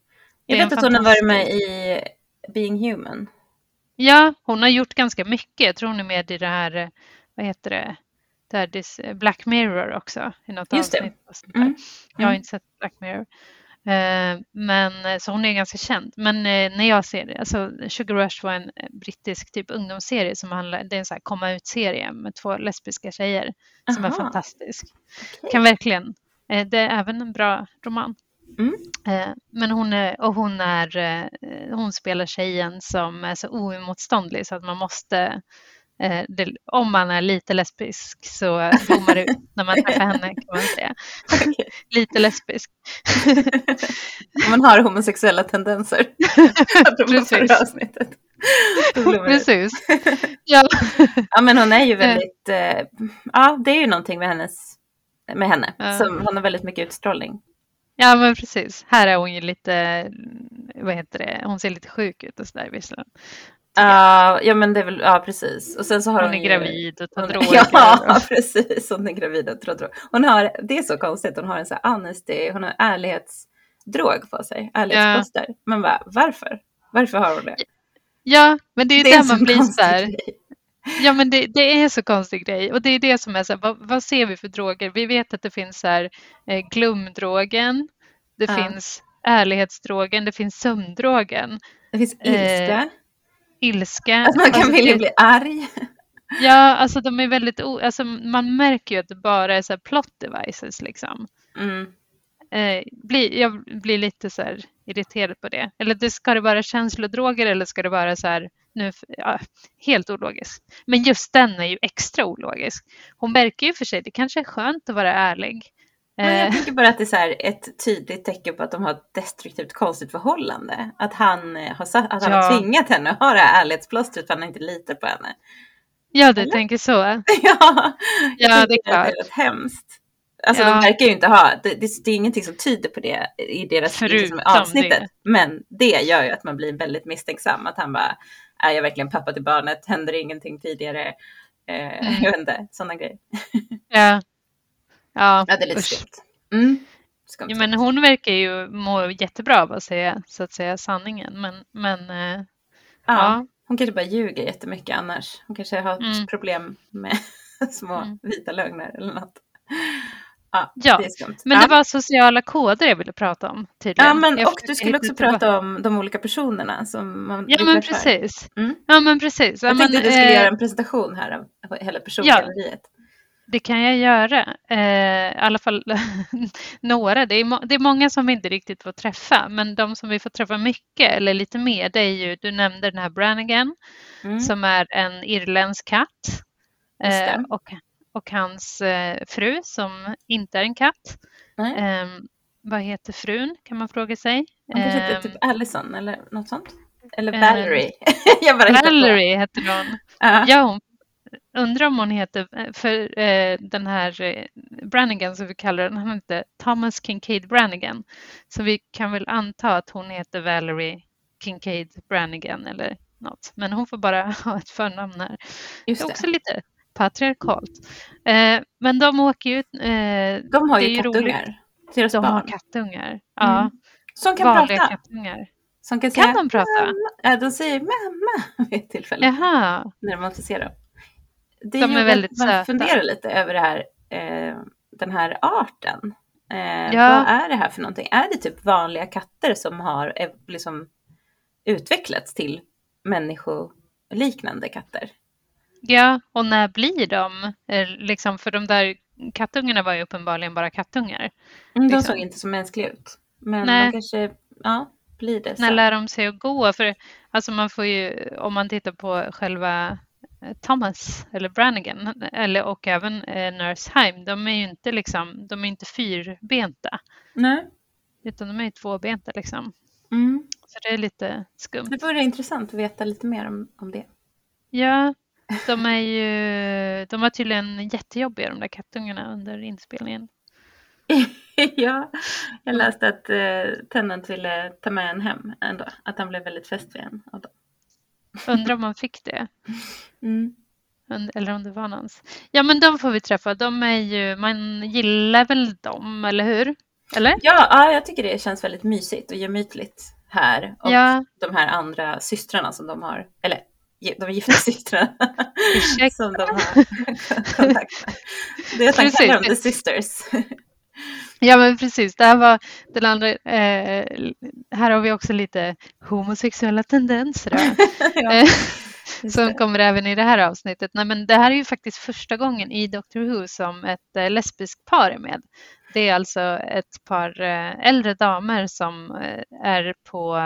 Jag vet att hon har varit med i Being Human. Ja, hon har gjort ganska mycket. Jag tror hon är med i det här, vad heter det, där Black Mirror också. I något Just det. Mm. Jag har inte sett Black Mirror. Eh, men, så hon är ganska känd. Men eh, när jag ser det, alltså Sugar Rush var en brittisk typ ungdomsserie som handlar, det är en sån här komma ut-serie med två lesbiska tjejer som Aha. är fantastisk. Okay. Kan verkligen, eh, det är även en bra roman. Mm. Men hon, är, och hon, är, hon spelar tjejen som är så oemotståndlig så att man måste Eh, det, om man är lite lesbisk så blommar det ut när man träffar henne kan man säga. Okay. lite lesbisk. man har homosexuella tendenser. Precis. Precis. Ja. ja men hon är ju väldigt, eh, ja det är ju någonting med hennes, med henne. Ja. Som, hon har väldigt mycket utstrålning. Ja men precis. Här är hon ju lite, vad heter det, hon ser lite sjuk ut och sådär visserligen. Uh, ja men det är väl, ja precis. Och sen så har hon, hon är gravid och tar droger. Ja precis, hon är gravid och tar droger. Hon har, det är så konstigt, hon har en sån här honesty, hon har ärlighetsdrog på sig, ärlighetsplåster. Ja. Men va, varför? Varför har hon det? Ja, men det är ju det, där man blir så här. Grej. Ja men det, det, är en så konstig grej och det är det som är så här, vad, vad, ser vi för droger? Vi vet att det finns så här, eh, glumdrogen, det ja. finns ärlighetsdrogen, det finns sömndrogen. Det finns ilska. Eh, ilska. Att man kan alltså, vilja bli arg. Ja, alltså de är väldigt, alltså man märker ju att det bara är så här plot devices liksom. Mm. Eh, bli, jag blir lite så här irriterad på det. Eller det, ska det vara känslodroger eller ska det vara så här, nu, ja, helt ologiskt. Men just den är ju extra ologisk. Hon verkar ju för sig, det kanske är skönt att vara ärlig. Men jag eh. tänker bara att det är så ett tydligt tecken på att de har ett destruktivt konstigt förhållande. Att han eh, har, satt, att han ja. har tvingat henne att ha det här ärlighetsplåstret för att han inte litar på henne. Ja, du Eller? tänker så. ja, ja det är klart. Det är hemskt. Alltså ja. de verkar ju inte ha, det, det, det, är ingenting som tyder på det i deras liksom, avsnittet. Det. Men det gör ju att man blir väldigt misstänksam. Att han bara, är jag verkligen pappa till barnet? Händer ingenting tidigare? Eh, mm. Jag vet inte, sådana grejer. ja. Ja, ja det är lite skumt. Mm. Ja, men hon verkar ju må jättebra av att säga, så att säga sanningen. Men, men eh, ja, ja. Hon kanske bara ljuger jättemycket annars. Hon kanske har mm. problem med små mm. vita lögner eller något. Ja, ja men det var sociala koder jag ville prata om tydligen. Ja, men, och du skulle också prata om de olika personerna som man Ja, men precis. Mm. Ja, men precis. Jag ja, tänkte men, att du skulle äh, göra en presentation här av hela persongalleriet. Ja. Det kan jag göra. Eh, I alla fall några. Det är, det är många som vi inte riktigt får träffa, men de som vi får träffa mycket eller lite mer, det är ju, du nämnde den här Brannigan mm. som är en irländsk katt eh, och, och hans eh, fru som inte är en katt. Mm. vad heter frun kan man fråga sig. Hon kanske heter typ ehm, Allison eller något sånt. Eller Valerie. jag bara Valerie heter hon. Uh. Ja, hon undrar om hon heter, eh, för eh, den här eh, Brannigan som vi kallar den, han heter Thomas Kincaid Brannigan. Så vi kan väl anta att hon heter Valerie Kincaid Brannigan eller något. Men hon får bara ha ett förnamn här. Just det. är också lite patriarkalt. Eh, men de åker ju... Eh, de har ju kattungar. Deras de barn. har kattungar. Ja. Mm. Som kan Vanliga prata. Kattungar. Som kan, kan säga, de prata? Ja, de säger mamma vid ett tillfälle. Jaha. När man får se dem det de är väldigt man söta. funderar lite över det här, eh, den här arten. Eh, ja. Vad är det här för någonting? Är det typ vanliga katter som har eh, liksom utvecklats till människoliknande katter? Ja, och när blir de? Eh, liksom, för de där kattungarna var ju uppenbarligen bara kattungar. Mm, liksom. De såg inte så mänskliga ut. Men Nej. de kanske, ja, blir det så. När lär de sig att gå? För alltså man får ju, om man tittar på själva Eh, Thomas eller Brannigan eller, och även eh, Nurse Heim, de är ju inte, liksom, de är inte fyrbenta. Nej. Utan de är ju tvåbenta liksom. Mm. Så det är lite skumt. Det vore intressant att veta lite mer om, om det. Ja, de är ju, de var tydligen jättejobbiga de där kattungarna under inspelningen. ja, jag läste att eh, Tennant ville ta med en hem ändå. Att han blev väldigt fäst vid en av dem. Undrar om man fick det. Mm. Eller om det var någons. Ja men de får vi träffa. De är ju, man gillar väl dem, eller hur? Eller? Ja, ja, jag tycker det känns väldigt mysigt och gemytligt här. Och Ja. de här andra systrarna som de har, eller de gifta systrarna som de har kontakt med. Det är kallar dem the sisters. Ja men precis, det här var den andra, eh, här har vi också lite homosexuella tendenser. ja, Eh, som kommer även i det här avsnittet. Nej, men det här är ju faktiskt första gången i Doctor Who som ett eh, lesbiskt par är med. Det är alltså ett par eh, äldre damer som eh, är på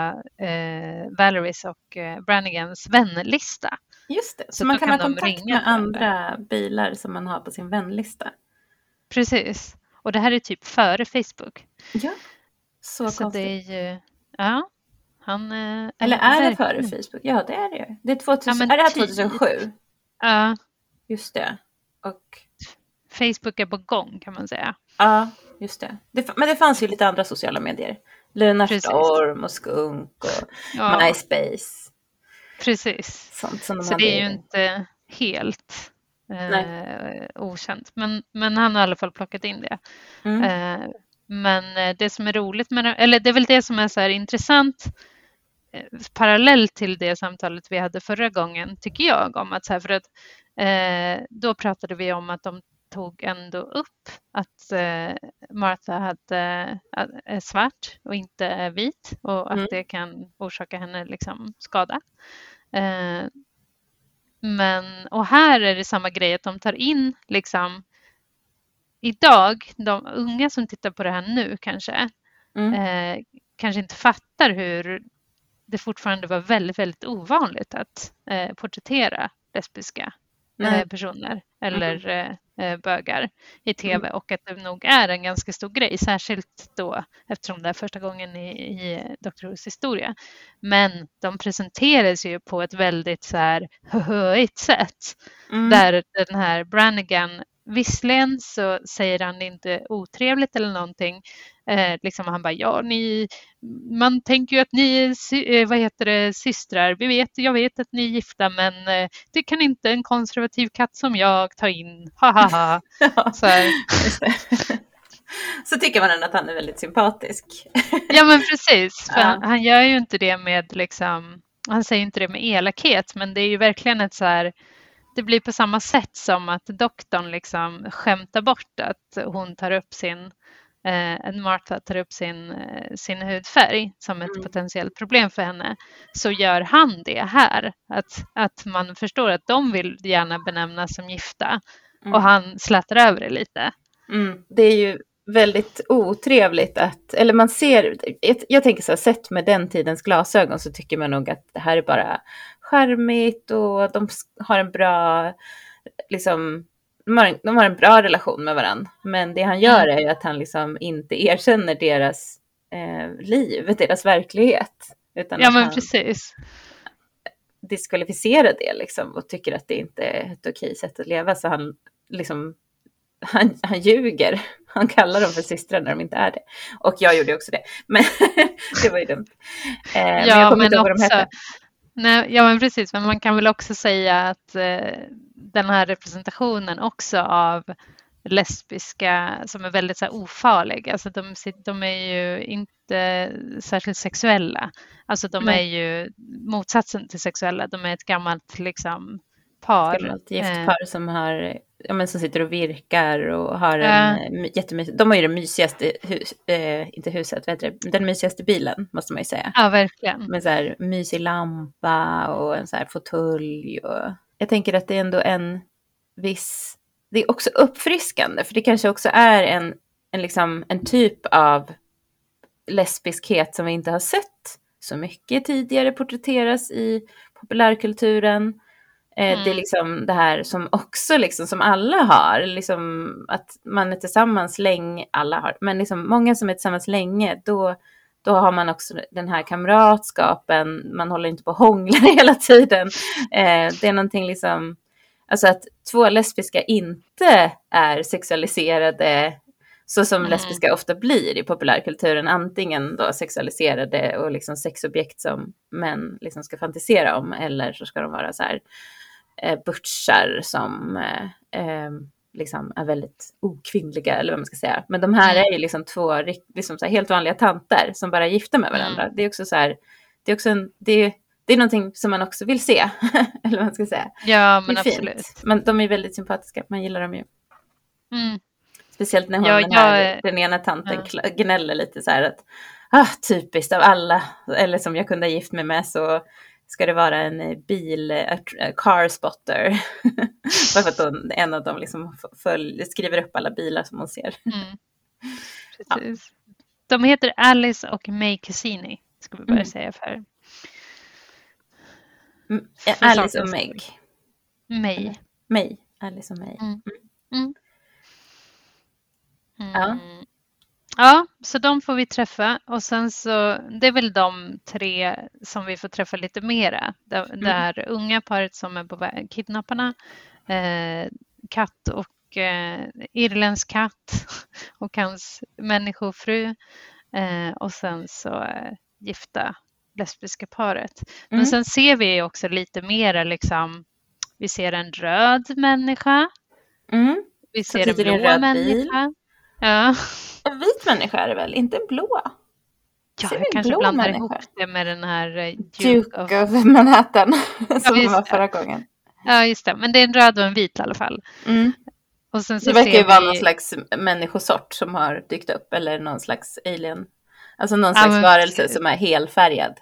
eh, Valeries och Brannigans vänlista. Just det, så, Så man kan, kan ha kontakt med andra bilar som man har på sin vänlista. Precis. Och det här är typ före Facebook. Ja, så, Så konstigt. det är ju, ja, han... Eller är det före Facebook? Ja, det är det ju. Det är 2000, Ja, är det här typ. 2007? Ja, Just det. Och Facebook är på gång kan man säga. Ja, just det. det. Men det fanns ju lite andra sociala medier. Lunarstorm och Skunk och Ja, MySpace. precis. Sånt som de Så det är ju inte helt eh, okänt. Men, men han har i alla fall plockat in det. Mm. Eh, men eh, det som är roligt med det, eller det är väl det som är så här intressant eh, parallellt till det samtalet vi hade förra gången, tycker jag, om att så här, för att eh, då pratade vi om att de tog ändå upp att eh, Martha hade, att- är svart och inte vit och att Mm. det kan orsaka henne liksom skada. Eh, men, och här är det samma grej att de tar in liksom idag, de unga som tittar på det här nu kanske, Mm. eh, kanske inte fattar hur det fortfarande var väldigt, väldigt ovanligt att eh, porträttera lesbiska eh, personer eller eh, eh, bögar i tv och att det nog är en ganska stor grej, särskilt då eftersom det är första gången i, i Dr. Who's historia. Men de presenteras ju på ett väldigt så här höhöigt sätt Mm. där den här Brannigan Visserligen så säger han det inte otrevligt eller någonting. Eh, liksom han bara, ja ni, man tänker ju att ni är eh, vad heter det, systrar. Vi vet, jag vet att ni är gifta men eh, det kan inte en konservativ katt som jag ta in. Ha ha ha. Så. Så tycker man ändå att han är väldigt sympatisk. ja men precis. Ja. han, han gör ju inte det med liksom, han säger inte det med elakhet men det är ju verkligen ett så här det blir på samma sätt som att doktorn liksom skämtar bort att hon tar upp sin eh, Martha tar upp sin, eh, sin hudfärg som ett Mm. potentiellt problem för henne så gör han det här. Att, att man förstår att de vill gärna benämnas som gifta Mm. och han slätar över det lite. Mm. Det är ju väldigt otrevligt att, eller man ser, jag, jag tänker så här, sett med den tidens glasögon så tycker man nog att det här är bara charmigt och de har en bra, liksom, de har en, de har en bra relation med varandra. Men det han gör är ju att han liksom inte erkänner deras eh, liv, deras verklighet. Utan Ja men precis. diskvalificerar det liksom och tycker att det inte är ett okej sätt att leva. Så han liksom han, han ljuger. Han kallar dem för systrar när de inte är det. Och jag gjorde också det. Men det var ju dumt. Eh, men jag kommer inte ihåg vad de hette. Nej, ja men precis, men man kan väl också säga att eh, den här representationen också av lesbiska som är väldigt så här, ofarlig. Alltså de, de är ju inte särskilt sexuella. Alltså de är ju motsatsen till sexuella. De är ett gammalt liksom par. Gammalt Eh, giftpar som har, ja men som sitter och virkar och har en eh, my- jättemys, de har ju det mysigaste, hus, eh, inte huset, vad heter det, den mysigaste bilen måste man ju säga. ja, verkligen. Med så här mysig lampa och en så här fåtölj och jag tänker att det är ändå en viss, det är också uppfriskande för det kanske också är en, en, liksom, en typ av lesbiskhet som vi inte har sett så mycket tidigare porträtteras i populärkulturen. Eh, Det är Mm. liksom det här som också liksom som alla har, liksom att man är tillsammans länge, alla har, men liksom många som är tillsammans länge, då, då har man också den här kamratskapen, man håller inte på och hånglar hela tiden. Eh, det är någonting liksom, alltså att två lesbiska inte är sexualiserade så som Mm. lesbiska ofta blir i populärkulturen, antingen då sexualiserade och liksom sexobjekt som män liksom ska fantisera om, eller så ska de vara så här eh, butchar som eh, eh, liksom är väldigt okvinnliga eller vad man ska säga. Men de här mm. är ju liksom två liksom så helt vanliga tanter som bara är gifta med varandra. Mm. Det är också så här, det är också en, det är, det är någonting som man också vill se. eller vad man ska säga. Ja, men absolut. Men de är väldigt sympatiska, man gillar dem ju. Mm. Speciellt när hon, ja, den, här, den ena tanten ja. gnäller lite så här att ah, typiskt av alla, eller som jag kunde ha gift mig med så ska det vara en bil, car spotter. Bara för att hon, en av dem liksom följ, skriver upp alla bilar som hon ser. Mm. Precis. Ja. De heter Alice och May Cassini, ska vi börja mm. säga för. Mm. Alice och Meg. May. May. Alice och May. Mm. Mm. Ja. Ja, så de får vi träffa och sen så det är väl de tre som vi får träffa lite mera. Det, mm. det här unga paret som är på väg, kidnapparna, eh, katt och eh, irländsk katt och hans människofru eh, och sen så eh, gifta lesbiska paret. Men mm. sen ser vi också lite mera liksom, vi ser en röd människa. Mm. Vi ser en blå människa. Bil. Ja. En vit människa är det väl, inte en blå? Ja, jag kanske blandar människa? ihop det med den här eh, Duke, Duke of... of Manhattan som ja, var förra gången. Ja, just det. Men det är en röd och en vit i alla fall. Mm. Och sen så det verkar ju vi... vara någon slags människosort som har dykt upp eller någon slags alien. Alltså någon slags ja, varelse som är helfärgad.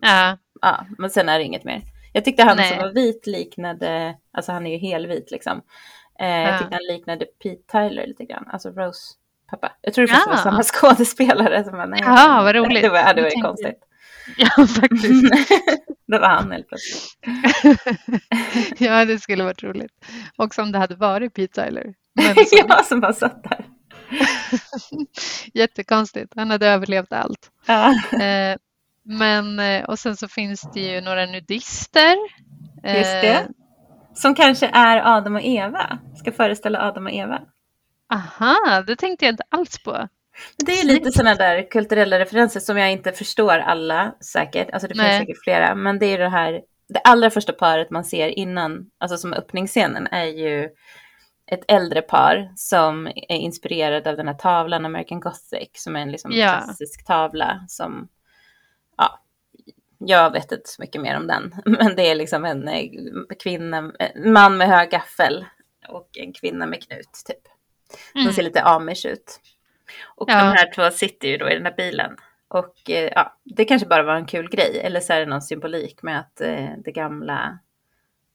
Ja. ja. Men sen är det inget mer. Jag tyckte han Nej. som var vit liknade, alltså han är ju helvit liksom. Eh, ja. Jag tyckte han liknade Pete Tyler lite grann, alltså Rose pappa. Jag tror det ja. var samma skådespelare. Som var, nej, ja, vad roligt. Det var, ja, det var ju konstigt. Ja, faktiskt. det var han helt plötsligt. ja, det skulle varit roligt. Och som det hade varit Pete Tyler. Som... ja, som bara satt där. Jättekonstigt. Han hade överlevt allt. Ja. Eh, men, eh, och sen så finns det ju några nudister. Just det. Som kanske är Adam och Eva. Ska föreställa Adam och Eva. Aha, det tänkte jag inte alls på. Det är lite sådana där kulturella referenser som jag inte förstår alla säkert. Alltså det finns Nej. säkert flera. Men det är det här, det allra första paret man ser innan, alltså som öppningsscenen är ju ett äldre par som är inspirerad av den här tavlan American Gothic som är en liksom ja. klassisk tavla som, jag vet inte så mycket mer om den, men det är liksom en eh, kvinna, en man med hög gaffel och en kvinna med knut typ. Mm. De ser lite amish ut. Och ja. de här två sitter ju då i den här bilen. Och eh, ja, det kanske bara var en kul grej. Eller så är det någon symbolik med att eh, det gamla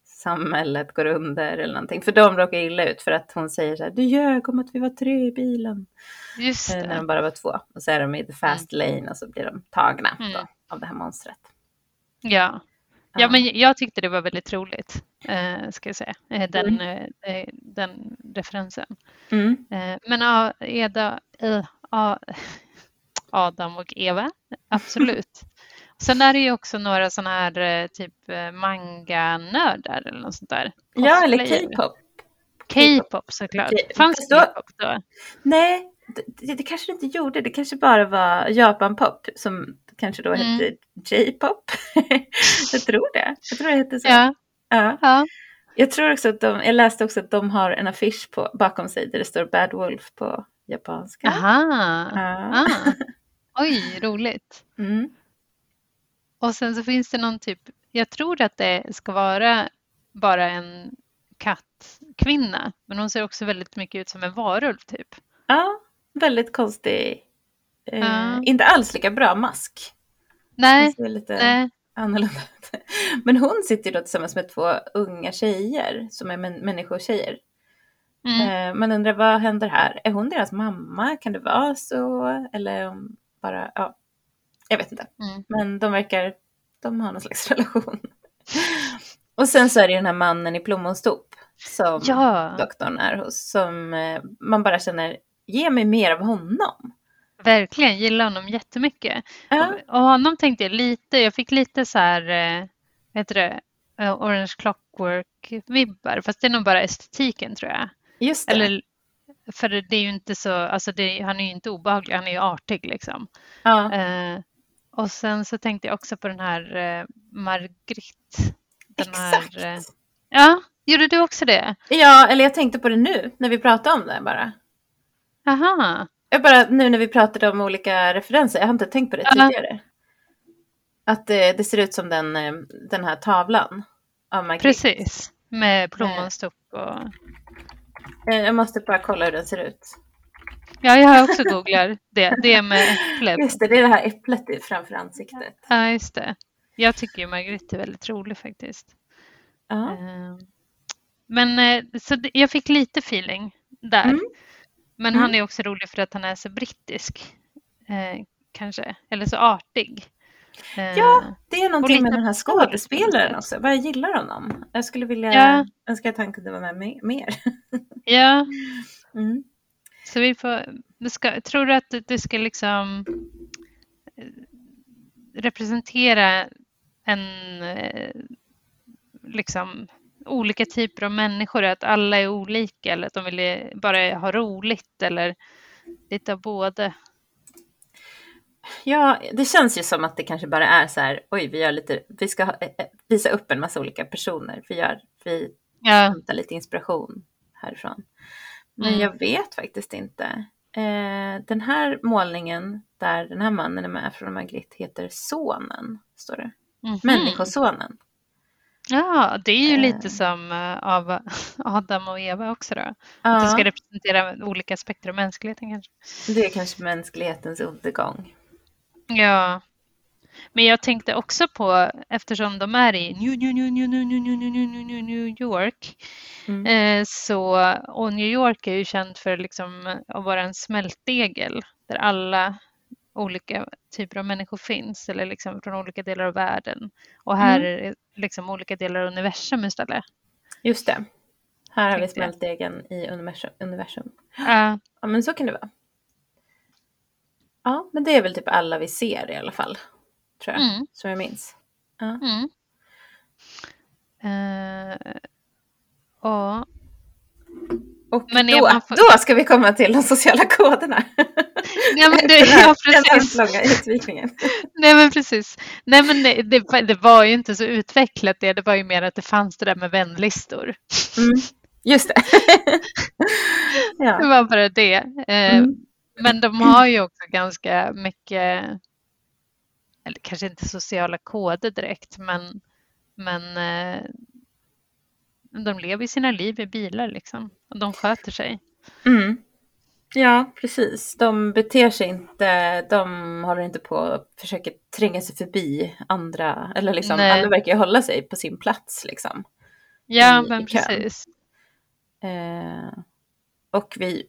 samhället går under eller någonting. För de råkar illa ut för att hon säger så här, du ljög om att vi var tre i bilen. Just eh, det. När de bara var två. Och så är de i the fast mm. lane och så blir de tagna mm. då, av det här monstret. Ja. Ja, men jag tyckte det var väldigt roligt, eh, ska jag säga, eh, den, mm. eh, den referensen. Mm. Eh, men ja, Eda, Adam och Eva, absolut. Sen är det ju också några sådana här typ manga-nördar eller något sånt där. Ja, eller K-pop. K-pop såklart. Fanns K-pop då? Nej, det, det, kanske det inte gjorde. Det kanske bara var Japan-pop som kanske då mm. hette J-pop. jag tror det. Jag tror det hette så. Ja. ja. ja. Jag tror också att de, jag läste också att de har en affisch på, bakom sig där det står Bad Wolf på japanska. Aha. Ja. Ah. Oj, roligt. Mm. Och sen så finns det någon typ, jag tror att det ska vara bara en kattkvinna, men hon ser också väldigt mycket ut som en varulv typ. Ja, väldigt konstig Eh, Inte alls lika bra mask. Nej. ser lite nej. annorlunda Men hon sitter då tillsammans med två unga tjejer som är män människotjejer. Mm. Eh, man undrar vad händer här? Är hon deras mamma? Kan det vara så? Eller bara, ja, jag vet inte. Mm. Men de verkar, de har någon slags relation. Och sen så är det den här mannen i plommonstop som ja. doktorn är hos. Som eh, man bara känner, ge mig mer av honom. Verkligen, gillar honom jättemycket. Ja. Och, och honom tänkte jag lite, jag fick lite så här, eh, vad heter det, uh, Orange Clockwork-vibbar, fast det är nog bara estetiken tror jag. Just det. Eller, för det är ju inte så, alltså det, han är ju inte obehaglig, han är ju artig liksom. Ja. Uh, och sen så tänkte jag också på den här uh, Margrit. Den Exakt. Här, ja, Gjorde du också det? Ja, eller jag tänkte på det nu när vi pratade om det bara. Aha. Jag bara nu när vi pratade om olika referenser, jag har inte tänkt på det tidigare. Att det, det, ser ut som den, eh, den här tavlan av Magritte. Precis, med plommonstock och... Eh, jag måste bara kolla hur den ser ut. Ja, jag har också googlat det. Det är med äpplet. Just det, det är det här äpplet framför ansiktet. Ja, just det. Jag tycker ju Margrethe är väldigt rolig faktiskt. Ja. Eh, men så jag fick lite feeling där. Mm. Men mm. han är också rolig för att han är så brittisk. Eh, kanske, eller så artig. Eh, ja, det är någonting med den här skådespelaren också. Vad jag gillar honom. Jag skulle vilja ja. önska att han kunde vara med mer. ja. Mm. Så vi får, ska, tror du att det ska liksom eh, representera en eh, liksom olika typer av människor, att alla är olika eller att de vill bara ha roligt eller lite av både? Ja, det känns ju som att det kanske bara är så här, oj, vi gör lite, vi ska eh, eh, visa upp en massa olika personer, vi gör, vi ja. hämtar lite inspiration härifrån. Men mm. jag vet faktiskt inte. Eh, den här målningen där den här mannen är med från Magritte heter Sonen, står det. Mm -hmm. Människosonen. Ja, det är ju lite eh. som eh, av Adam och Eva också då. Ja. Att det ska representera olika aspekter av mänskligheten kanske. Det är kanske mänsklighetens undergång. Ja. Men jag tänkte också på, eftersom de är i New, New, New, New, New, New, New, New, New, New York, mm. eh, så, och New York är ju känd för liksom att vara en smältdegel där alla olika typer av människor finns eller liksom från olika delar av världen. Och här mm. är det liksom olika delar av universum istället. Just det. Här har vi smältdegen i universum. Ja. ja, men så kan det vara. Ja, men det är väl typ alla vi ser i alla fall. Tror jag, mm. som jag minns. Ja. Mm. Uh, och och men då, får... då ska vi komma till de sociala koderna. Ja, men det, ja, precis. Den långa utvikningen. Nej men precis. Nej men det, det, det, var ju inte så utvecklat det, det var ju mer att det fanns det där med vänlistor. Mm, just det. ja. Det var bara det. Eh, mm. Men de har ju också ganska mycket, eller kanske inte sociala koder direkt, men, men eh, de lever sina liv i bilar liksom. Och de sköter sig. Mm. Ja, precis. De beter sig inte, de håller inte på och försöker tränga sig förbi andra. Eller liksom, Nej. alla verkar hålla sig på sin plats liksom. Ja, men precis. Eh, och vi,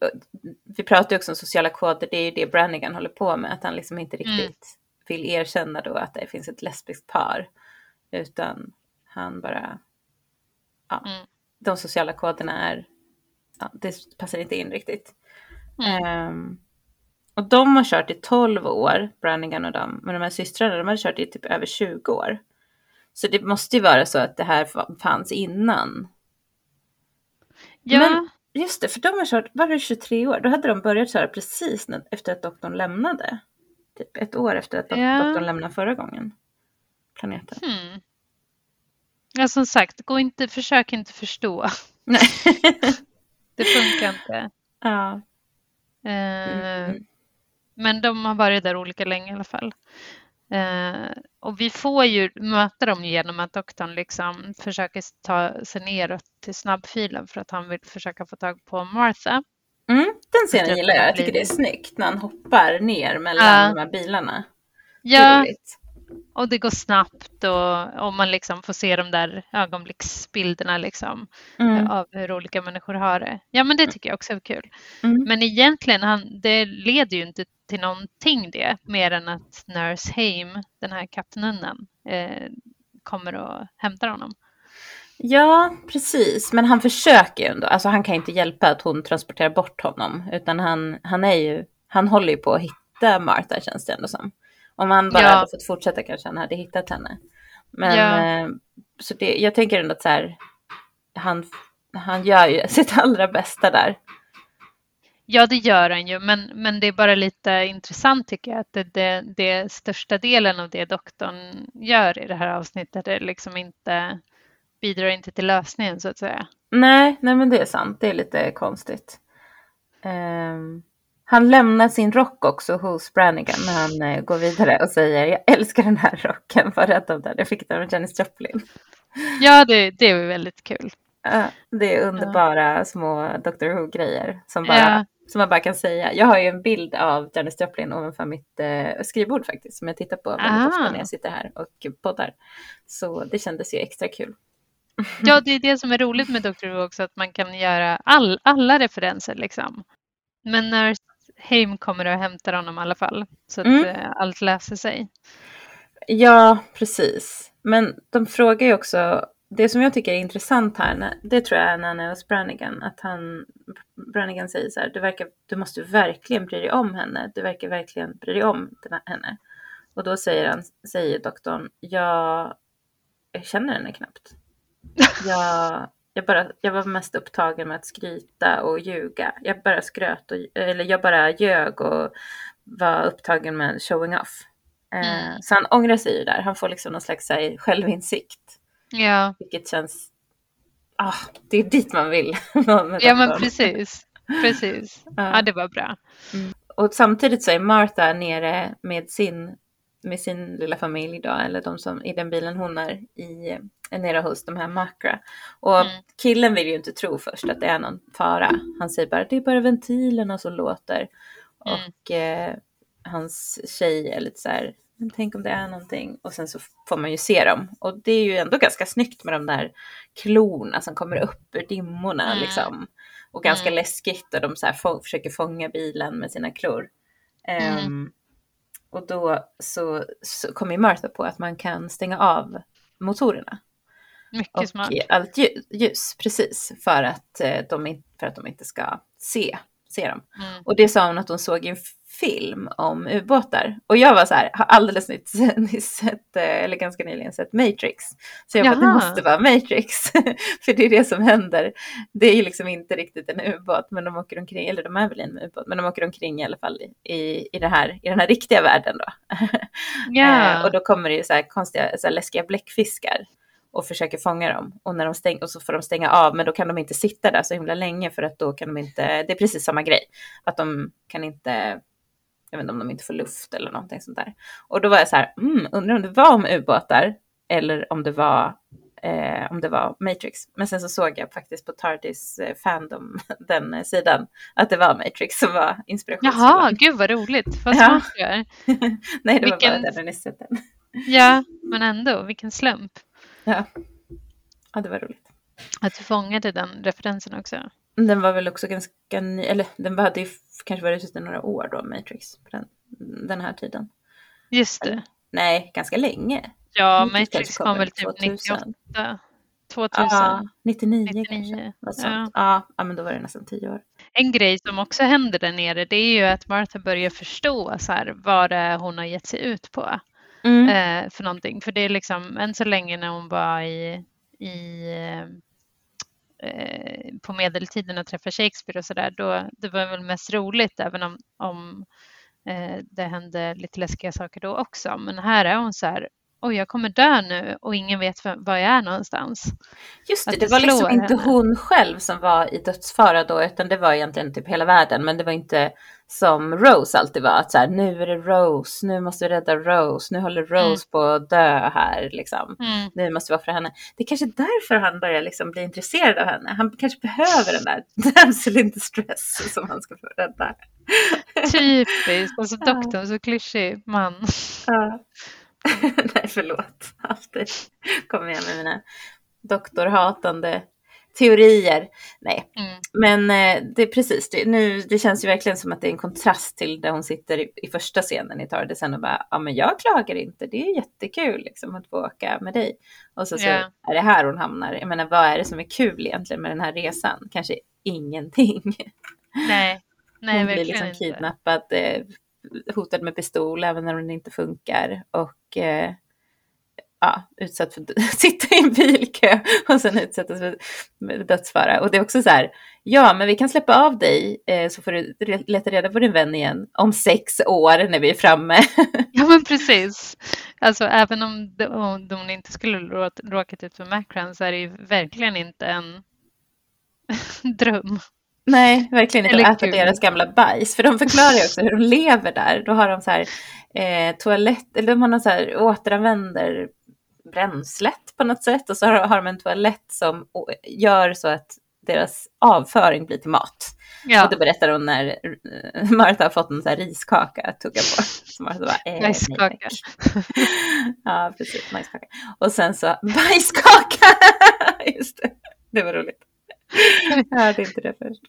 vi pratar också om sociala koder, det är ju det Brannigan håller på med, att han liksom inte mm. riktigt mm. vill erkänna då att det finns ett lesbiskt par. Utan han bara, ja, mm. de sociala koderna är, ja, det passar inte in riktigt. Mm. Um, och de har kört i 12 år, Brannigan och de, men de här systrarna, de har kört i typ över 20 år. Så det måste ju vara så att det här fanns innan. Ja. Men just det, för de har kört, var det 23 år? Då hade de börjat köra precis efter att doktorn lämnade. Typ ett år efter att ja. doktorn lämnade förra gången. Planeten. Hmm. Ja, som sagt, gå inte, försök inte förstå. Nej. det funkar inte. Ja. Mm. Men de har varit där olika länge i alla fall. Eh, och vi får ju möta dem genom att doktorn liksom försöker ta sig neråt till snabbfilen för att han vill försöka få tag på Martha. Mm, den scenen gillar jag. Jag tycker det är snyggt när han hoppar ner mellan uh, de här bilarna. Ja, och det går snabbt och, och man liksom får se de där ögonblicksbilderna liksom, mm. av hur olika människor har det. Ja, men det tycker jag också är kul. Mm. Men egentligen, han, det leder ju inte till någonting det, mer än att Nurse Haim, den här kattnunnan, eh, kommer och hämtar honom. Ja, precis. Men han försöker ju ändå. Alltså han kan inte hjälpa att hon transporterar bort honom. Utan han, han är ju, han håller ju på att hitta Martha känns det ändå som. Om han bara ja. hade fått fortsätta kanske han hade hittat henne. Men ja. eh, så det, jag tänker ändå att så här, han, han gör ju sitt allra bästa där. Ja, det gör han ju, men, men det är bara lite intressant tycker jag att det, det, det största delen av det doktorn gör i det här avsnittet är liksom inte bidrar inte till lösningen så att säga. Nej, nej men det är sant. Det är lite konstigt. Um, han lämnar sin rock också hos Brannigan när han uh, går vidare och säger jag älskar den här rocken, var rädd om den. Jag fick den av Janis Joplin. Ja, det, det är väldigt kul. Det är underbara ja. små Doctor Who-grejer som, bara, ja. som man bara kan säga. Jag har ju en bild av Janis Joplin ovanför mitt uh, skrivbord faktiskt, som jag tittar på väldigt ah. ofta när jag sitter här och poddar. Så det kändes ju extra kul. Ja, det är det som är roligt med Dr. Who också, att man kan göra all, alla referenser liksom. Men när Heim kommer och hämtar honom i alla fall, så att mm. Eh, allt läser sig. Ja, precis. Men de frågar ju också, det som jag tycker är intressant här, det tror jag är när han är hos Brannigan, att han, Brannigan säger så här, du, verkar, du måste verkligen bry dig om henne, du verkar verkligen bry dig om henne. Och då säger han, säger doktorn, jag, jag känner henne knappt. Jag, jag, bara, jag var mest upptagen med att skryta och ljuga. Jag bara skröt, och, eller jag bara ljög och var upptagen med showing off. Eh, mm. Så han ångrar sig ju där. Han får liksom någon slags här, självinsikt. Ja. Vilket känns... Ah, det är dit man vill. ja, men precis. Precis. Ja, ja det var bra. Mm. Och samtidigt så är Martha nere med sin, med sin lilla familj då, eller de som i den bilen hon är i är nere hos de här Makra. Och mm. killen vill ju inte tro först att det är någon fara. Han säger bara det är bara ventilerna som låter. Mm. Och eh, hans tjej är lite så här, men tänk om det är någonting. Och sen så får man ju se dem. Och det är ju ändå ganska snyggt med de där klorna som kommer upp ur dimmorna mm. liksom. Och ganska mm. läskigt och de så här få, försöker fånga bilen med sina klor. Um, och då så, så kommer Martha på att man kan stänga av motorerna. Mycket och smart. allt ljus, ljus, precis, för att, eh, de, för att de inte ska se, se dem. Mm. Och det sa hon att hon såg i en film om ubåtar. Och jag var så här, har alldeles nyss sett, eh, eller ganska nyligen sett Matrix. Så jag Jaha. bara, det måste vara Matrix. för det är det som händer. Det är ju liksom inte riktigt en ubåt, men de åker omkring, eller de är väl en ubåt, men de åker omkring i alla fall i, i, det här, i den här riktiga världen då. Ja. och då kommer det ju så här konstiga, så här läskiga bläckfiskar och försöker fånga dem. Och, när de stäng, och så får de stänga av, men då kan de inte sitta där så himla länge för att då kan de inte, det är precis samma grej, att de kan inte, jag vet inte om de inte får luft eller någonting sånt där. Och då var jag så här, mm, undrar om det var om ubåtar eller om det var eh, om det var Matrix. Men sen så såg jag faktiskt på Tardis eh, Fandom, den eh, sidan, att det var Matrix som var inspirationen. Jaha, gud vad roligt. Vad smart du är. Nej, det vilken... var bara den ni sett den. ja, men ändå, vilken slump. Ja. ja, det var roligt. Att du fångade den referensen också. Den var väl också ganska ny, eller den hade ju kanske varit ute några år då, Matrix, på den, den här tiden. Just det. Eller, nej, ganska länge. Ja, Matrix, Matrix kom, väl typ 98, 2000. Ja, 99, 99. kanske. Ja. Ja. ja, men då var det nästan tio år. En grej som också händer där nere, det är ju att Martha börjar förstå så här, vad det är hon har gett sig ut på mm. eh, för någonting. För det är liksom än så länge när hon var i, i eh, på medeltiden och träffade Shakespeare och sådär, då det var väl mest roligt även om, om eh, det hände lite läskiga saker då också. Men här är hon så här, oj jag kommer dö nu och ingen vet var jag är någonstans. Just det, det, det var liksom inte hon själv som var i dödsfara då, utan det var egentligen typ hela världen, men det var inte som Rose alltid var, att så här, nu är det Rose, nu måste vi rädda Rose, nu håller Rose mm. på att dö här, liksom. Mm. Nu måste vi för henne. Det är kanske därför han börjar liksom bli intresserad av henne. Han kanske behöver den där damsel in distress som han ska få rädda. Typiskt, alltså doktorn, så klyschig man. Ja. Nej, förlåt. Alltid kommer jag med mina doktorhatande teorier. Nej, mm. men eh, det är precis, det, nu, det känns ju verkligen som att det är en kontrast till där hon sitter i, i första scenen i Tardisen och bara, ja men jag klagar inte, det är jättekul liksom att få åka med dig. Och så, så yeah. är det här hon hamnar. Jag menar, vad är det som är kul egentligen med den här resan? Kanske ingenting. Nej, nej hon blir liksom kidnappad, eh, hotad med pistol även när den inte funkar och eh, ja, utsatt för att sitta i en bilkö och sen utsättas för dödsfara. Och det är också så här, ja, men vi kan släppa av dig eh, så får du leta reda på din vän igen om sex år när vi är framme. ja, men precis. Alltså även om de, om de inte skulle råkat ut för Macron så är det ju verkligen inte en dröm. Nej, verkligen inte. Eller äta deras gamla bajs. För de förklarar ju också hur de lever där. Då har de så här eh, toalett, eller de har någon så här återanvänder bränslet på något sätt. Och så har, har de en toalett som gör så att deras avföring blir till mat. Ja. Och då berättar hon när eh, Martha har fått en så här riskaka att tugga på. Så Martha bara, eh, Majskaka. ja, precis. Majskaka. Och sen så, bajskaka! Just det, det var roligt. Jag hörde inte det först.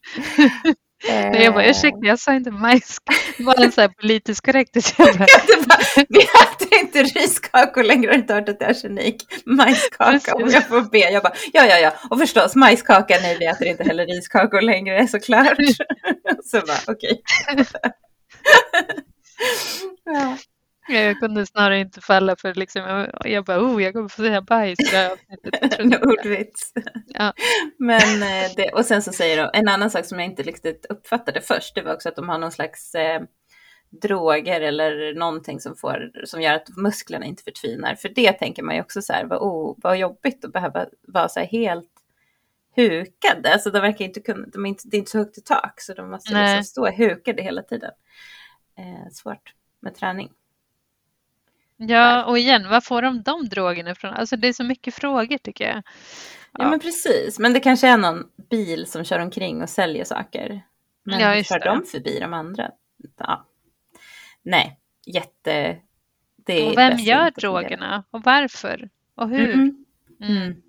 Nej, jag bara, ursäkta, jag sa inte. Det var en så här politisk korrekthet. vi äter inte riskakor längre, har inte hört att det är arsenik. Majskaka, om jag får be. Jag bara, ja, ja, ja. Och förstås, majskaka, nej, vi äter inte heller riskakor längre, såklart. så bara, okej. Okay. ja. Jag kunde snarare inte falla för liksom, jag bara, oh, jag kommer få säga bajs. Ordvits. Ja. Men eh, det, och sen så säger de, en annan sak som jag inte riktigt uppfattade först, det var också att de har någon slags eh, droger eller någonting som, får, som gör att musklerna inte förtvinar. För det tänker man ju också så här, vad, oh, vad jobbigt att behöva vara så här helt hukade. Alltså de verkar inte kunna, de är inte, det är inte så högt i tak så de måste liksom stå hukade hela tiden. Eh, svårt med träning. Ja, och igen, var får de de drogerna ifrån? Alltså det är så mycket frågor tycker jag. Ja. ja, men precis. Men det kanske är någon bil som kör omkring och säljer saker. Men ja, kör de förbi de andra? Ja. Nej, jätte... Det och vem gör drogerna och varför och hur? Mm. Mm.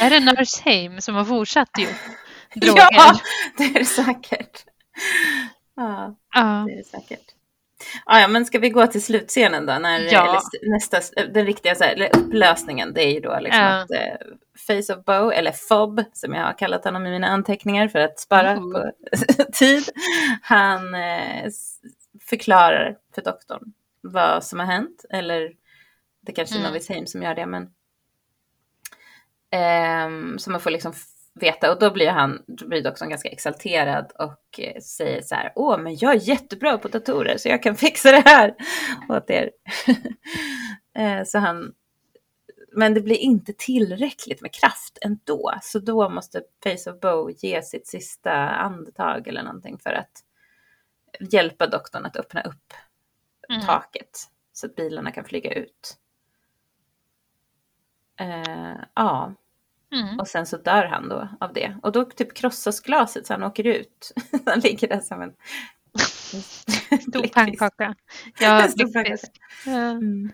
är det Nurse som har fortsatt ju? droger? Ja, det är det säkert. Ja, ja. det är det säkert. Ah, ja, men ska vi gå till slutscenen då? När, ja. nästa, den riktiga så här, upplösningen, det är ju då liksom ja. att eh, Face of Bow, eller Fob som jag har kallat honom i mina anteckningar för att spara mm. på tid. Han eh, förklarar för doktorn vad som har hänt, eller det kanske är mm. Novis Heim som gör det, men eh, så man får liksom veta och då blir han, då blir doktorn ganska exalterad och eh, säger så här, åh men jag är jättebra på datorer så jag kan fixa det här åt er. Eh, så han, men det blir inte tillräckligt med kraft ändå, så då måste Face of Bow ge sitt sista andetag eller någonting för att hjälpa doktorn att öppna upp mm. taket så att bilarna kan flyga ut. Uh, ja, Mm. Och sen så dör han då av det. Och då typ krossas glaset så han åker ut. han ligger där som en stor pannkaka. Ja, blickfisk. Mm.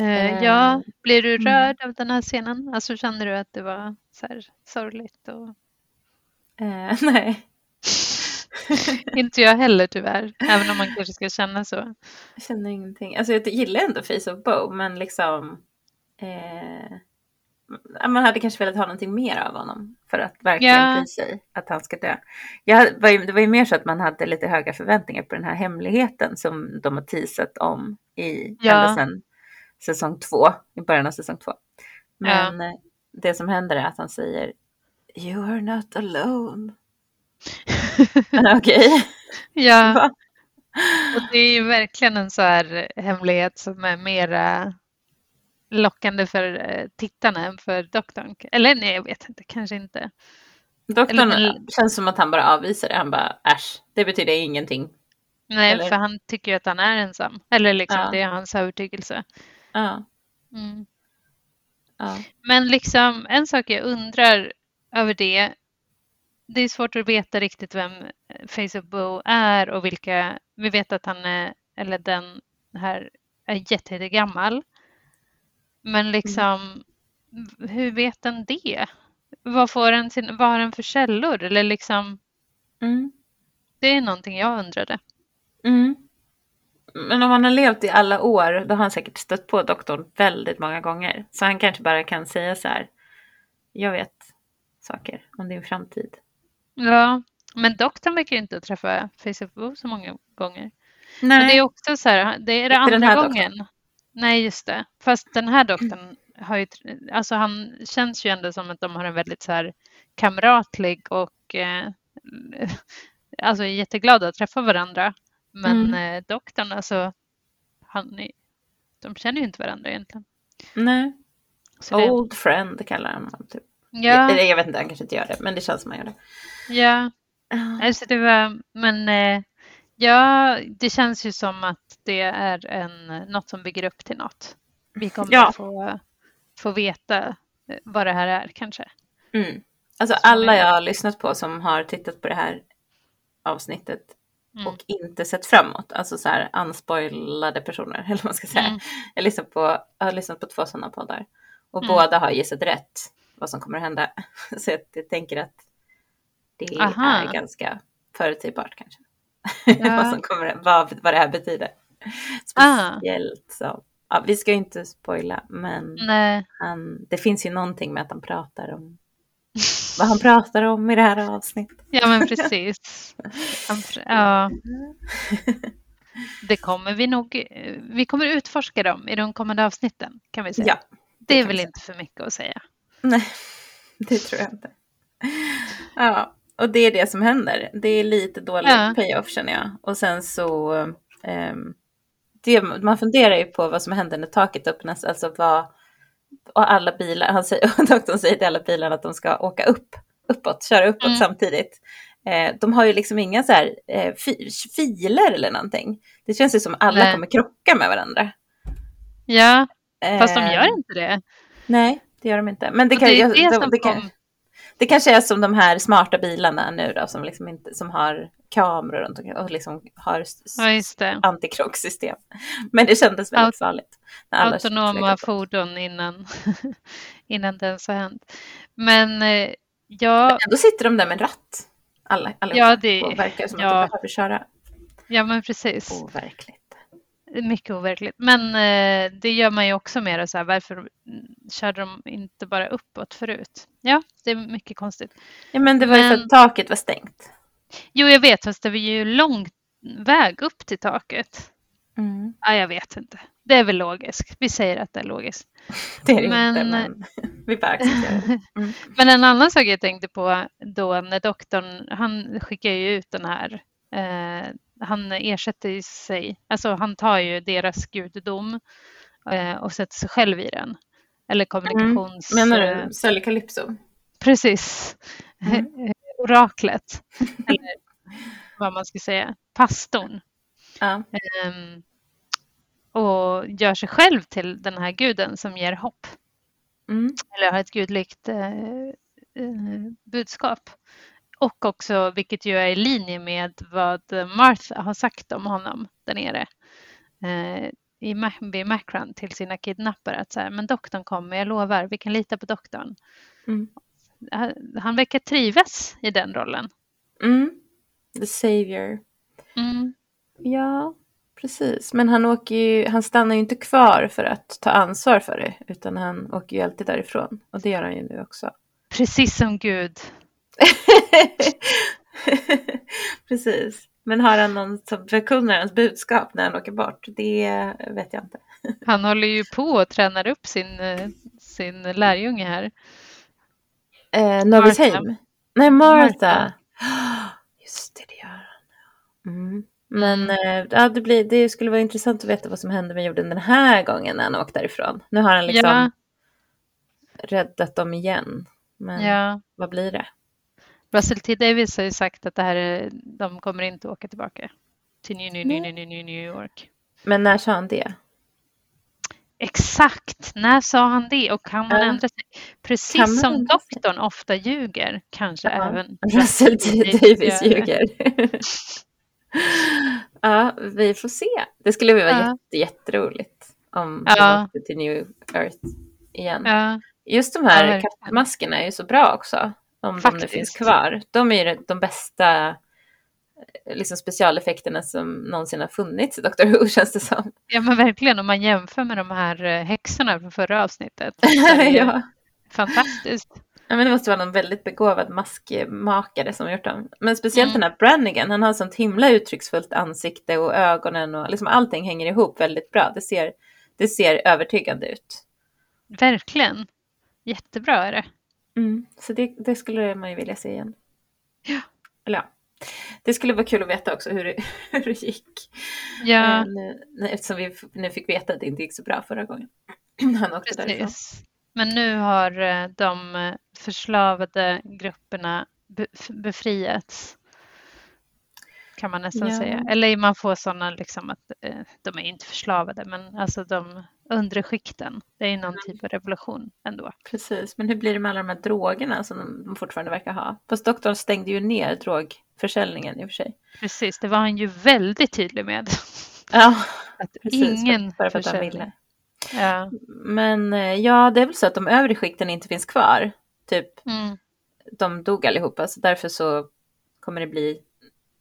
Uh, ja, blir du mm. rörd mm. av den här scenen? Alltså känner du att det var så här sorgligt? Och... Uh, nej. Inte jag heller tyvärr, även om man kanske ska känna så. Jag känner ingenting. Alltså jag gillar ändå Face of Bow, men liksom eh man hade kanske velat ha någonting mer av honom för att verkligen ja. bry sig att han ska dö. Jag, var ju, det var ju mer så att man hade lite höga förväntningar på den här hemligheten som de har teasat om i ja. ända sedan säsong två, i början av säsong två. Men ja. det som händer är att han säger You are not alone. Okej. Ja. Och det är ju verkligen en så här hemlighet som är mera lockande för eh, tittarna än för doktorn. Eller nej, jag vet inte, kanske inte. Doktorn Eller, känns som att han bara avvisar det. Han bara äsch, det betyder ingenting. Nej, Eller? för han tycker ju att han är ensam. Eller liksom, ja. det är hans övertygelse. Ja. Mm. ja. Men liksom, en sak jag undrar över det. Det är svårt att veta riktigt vem Face of Bo är och vilka. Vi vet att han är, eller den här, är jättegammal. Men mm. liksom, mm. hur vet den det? Vad, får den sin, vad har den för källor? Eller liksom, mm. Det är någonting jag undrade. Mm. Men om han har levt i alla år, då har han säkert stött på doktorn väldigt många gånger. Så han kanske bara kan säga så här, jag vet saker om din framtid. Ja, men doktorn verkar ju inte träffa Facebook så många gånger. Nej. Men det är också så här, det är det andra gången. Doktorn. Nej, just det. Fast den här doktorn har ju, alltså han känns ju ändå som att de har en väldigt så här kamratlig och eh, alltså jätteglada att träffa varandra. Men mm. eh, doktorn, alltså, han, de känner ju inte varandra egentligen. Nej. Så Old det... friend kallar han honom. Typ. Ja. Jag, jag, vet inte, han kanske inte gör det, men det känns som han gör det. Ja, alltså det var, men eh, ja, det känns ju som att det är en, något som bygger upp till något. Vi kommer ja. få, få veta eh, vad det här är kanske. Mm. Alltså alla jag har lyssnat på som har tittat på det här avsnittet mm. och inte sett framåt, alltså så här unspoilade personer, eller vad man ska säga. Mm. Jag, lyssnat på, jag har lyssnat på två sådana poddar och mm. båda har gissat rätt vad som kommer att hända. Så jag tänker att det Aha. är ganska förutsägbart kanske. Ja. vad, som kommer, vad, vad det här betyder. Speciellt så. Ja, vi ska ju inte spoila, men han, det finns ju någonting med att han pratar om vad han pratar om i det här avsnittet. Ja, men precis. ja. Det kommer vi nog, vi kommer utforska dem i de kommande avsnitten kan vi säga. Ja, det, det är väl inte för mycket att säga. Nej, det tror jag inte. Ja, och det är det som händer. Det är lite dålig ja. payoff känner jag. Och sen så, um, det, man funderar ju på vad som händer när taket öppnas, alltså vad, och alla bilar, han säger, doktorn säger till alla bilarna att de ska åka upp, uppåt, köra uppåt mm. samtidigt. Eh, de har ju liksom inga så här eh, fi, filer eller någonting. Det känns ju som alla Nej. kommer krocka med varandra. Ja, fast de gör eh, inte det. Nej, det gör de inte. Men det, kan, det, det, de, det, kan, det kanske är som de här smarta bilarna nu då, som, liksom inte, som har kameror runt omkring och liksom har ja, antikrocksystem. Men det kändes väldigt Aut farligt. autonoma fordon innan, innan det ens har hänt. Men eh, ja... Men ändå sitter de där med ratt, alla, allihopa, ja, det, och verkar som ja. att de behöver köra. Ja, men precis. Overkligt. Mycket overkligt. Men eh, det gör man ju också mer så här, varför körde de inte bara uppåt förut? Ja, det är mycket konstigt. Ja, men det var men... ju för att taket var stängt. Jo, jag vet, fast det var ju lång väg upp till taket. Mm. Ja, jag vet inte. Det är väl logiskt. Vi säger att det är logiskt. Det är det men... inte, men vi bara accepterar det. Mm. men en annan sak jag tänkte på då när doktorn, han skickar ju ut den här eh, han ersätter sig, alltså han tar ju deras gudedom eh, och sätter sig själv i den. Eller kommunikations... Mm. Menar du Sally Calypso? Precis. Mm. Oraklet. Eller vad man ska säga. Pastorn. Ja. Um, och gör sig själv till den här guden som ger hopp. Mm. Eller har ett gudligt eh, eh, budskap. Och också, vilket ju är i linje med vad Martha har sagt om honom där nere eh, i vid Macron till sina kidnappare att så här, men doktorn kommer, jag lovar, vi kan lita på doktorn. Mm. Han verkar trivas i den rollen. Mm. The savior. Mm. Ja, precis. Men han, åker ju, han stannar ju inte kvar för att ta ansvar för det, utan han åker ju alltid därifrån. Och det gör han ju nu också. Precis som Gud. Precis. Men har han någon som förkunnar hans budskap när han åker bort? Det vet jag inte. han håller ju på och tränar upp sin, sin lärjunge här. Eh, Novisheim? Nej, Martha. Just det, det gör han. Mm. Men. Eh, ja, det, blir, det skulle vara intressant att veta vad som hände med jorden den här gången när han åkte därifrån. Nu har han liksom ja. räddat dem igen. Men ja. vad blir det? Russell T Davis har ju sagt att det här är, de kommer inte åka tillbaka till New, New, New, New, New, New York. Men när sa han det? Exakt, när sa han det och kan man ändra sig? Precis som doktorn ofta ljuger, kanske ja. även Russell T Davis ljuger. ja, vi får se. Det skulle vara ja. jätte, jätteroligt om de åkte till New Earth igen. Just de här kattmaskerna är ju så bra också om Faktiskt. de nu finns kvar. De är ju de bästa liksom specialeffekterna som någonsin har funnits i Doctor Who känns det som. Ja men verkligen om man jämför med de här eh, häxorna från förra avsnittet. ja. Fantastiskt. Ja, men det måste vara någon väldigt begåvad maskmakare som har gjort dem. Men speciellt mm. den här Brannigan, han har sånt himla uttrycksfullt ansikte och ögonen och liksom allting hänger ihop väldigt bra. Det ser, det ser övertygande ut. Verkligen. Jättebra är det. Mm, så det, det, skulle man ju vilja se igen. Ja. Eller ja. Det skulle vara kul att veta också hur det, hur det gick. Ja. Nu, eftersom vi nu fick veta att det inte gick så bra förra gången. Han åkte Precis. därifrån. Men nu har eh, de eh, förslavade grupperna befriats. Kan man nästan ja. säga. Eller man får sådana liksom att eh, de är inte förslavade men alltså de undre skikten. Det är någon typ av revolution ändå. Precis, men hur blir det med alla de här drogerna som de fortfarande verkar ha? Fast doktorn stängde ju ner drogförsäljningen i och för sig. Precis, det var han ju väldigt tydlig med. Ja, att precis, ingen för, för försäljning. Ja. Men eh, ja, det är väl så att de övre skikten inte finns kvar. Typ, mm. de dog allihopa, så därför så kommer det bli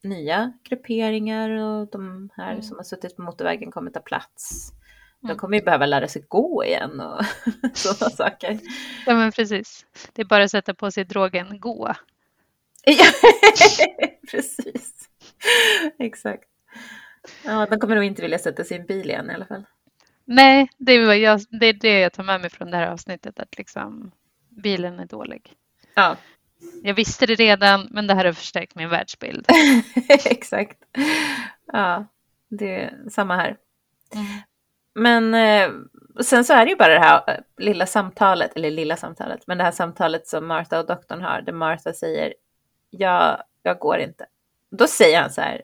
nya grupperingar och de här mm. som har suttit på motorvägen kommer ta plats. De mm. kommer ju behöva lära sig gå igen och sådana saker. Ja men precis. Det är bara att sätta på sig drogen gå. precis. Exakt. Ja, de kommer nog inte vilja sätta sig i en bil igen i alla fall. Nej, det är, jag, det är det jag tar med mig från det här avsnittet, att liksom bilen är dålig. Ja. Jag visste det redan, men det här har förstärkt min världsbild. Exakt. Ja, det är samma här. Mm. Men eh, sen så är det ju bara det här eh, lilla samtalet, eller lilla samtalet, men det här samtalet som Martha och doktorn har, där Martha säger ja, jag går inte. Då säger han så här,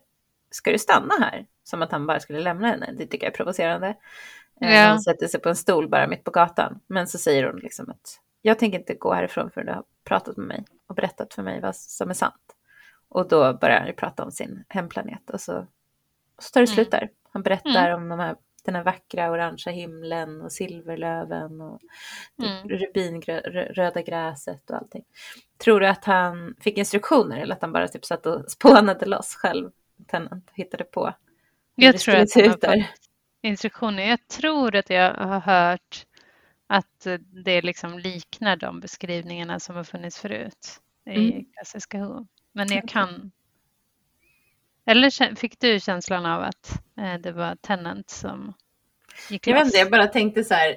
ska du stanna här? Som att han bara skulle lämna henne. Det tycker jag är provocerande. Eh, ja. Hon sätter sig på en stol bara mitt på gatan. Men så säger hon liksom att jag tänker inte gå härifrån förrän du har pratat med mig och berättat för mig vad som är sant. Och då börjar han ju prata om sin hemplanet och så, så tar det mm. slut där. Han berättar mm. om de här, den här vackra orangea himlen och silverlöven och mm. rubinröda gräset och allting. Tror du att han fick instruktioner eller att han bara typ satt och spånade loss själv? Tennant hittade på. Jag tror att han har fått instruktioner. Jag tror att jag har hört att det liksom liknar de beskrivningarna som har funnits förut i mm. klassiska Who. Men jag kan... Eller fick du känslan av att eh, det var Tennant som gick Jag vet inte, jag bara tänkte så här,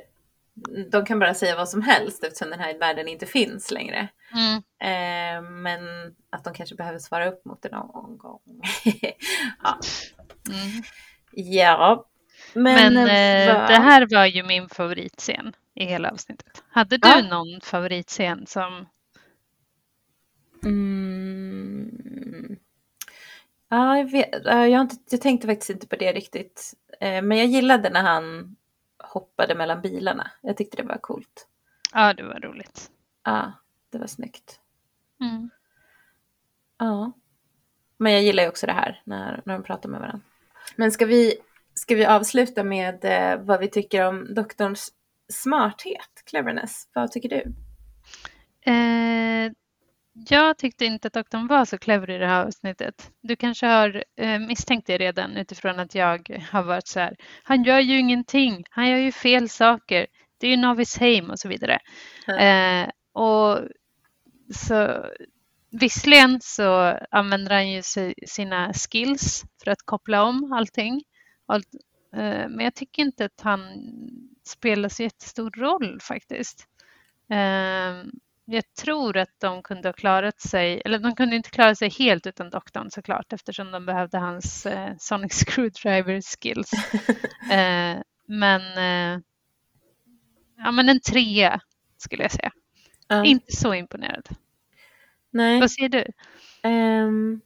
de kan bara säga vad som helst eftersom den här världen inte finns längre. Mm. Eh, men att de kanske behöver svara upp mot det någon gång. ja. Mm. ja, men, men eh, det här var ju min favoritscen i hela avsnittet. Hade du ja. någon favoritscen som... Mm. Ja, jag, vet, jag, inte, jag tänkte faktiskt inte på det riktigt. Eh, men jag gillade när han hoppade mellan bilarna. Jag tyckte det var coolt. Ja, det var roligt. Ja, det var snyggt. Mm. Ja. Men jag gillar ju också det här när, när de pratar med varandra. Men ska vi, ska vi avsluta med eh, vad vi tycker om doktorns smarthet, cleverness. Vad tycker du? Eh, jag tyckte inte att doktorn var så clever i det här avsnittet. Du kanske har eh, misstänkt det redan utifrån att jag har varit så här. Han gör ju ingenting. Han gör ju fel saker. Det är ju Novis Heim och så vidare. Mm. Eh, och så Visserligen så använder han ju sina skills för att koppla om allting. Eh, men jag tycker inte att han spelar så jättestor roll faktiskt. Ehm, jag tror att de kunde ha klarat sig, eller de kunde inte klara sig helt utan doktorn såklart eftersom de behövde hans eh, Sonic Screwdriver skills. Eh, men, ja, men en trea skulle jag säga. Uh. Inte så imponerad. Nej. Vad säger du? Um,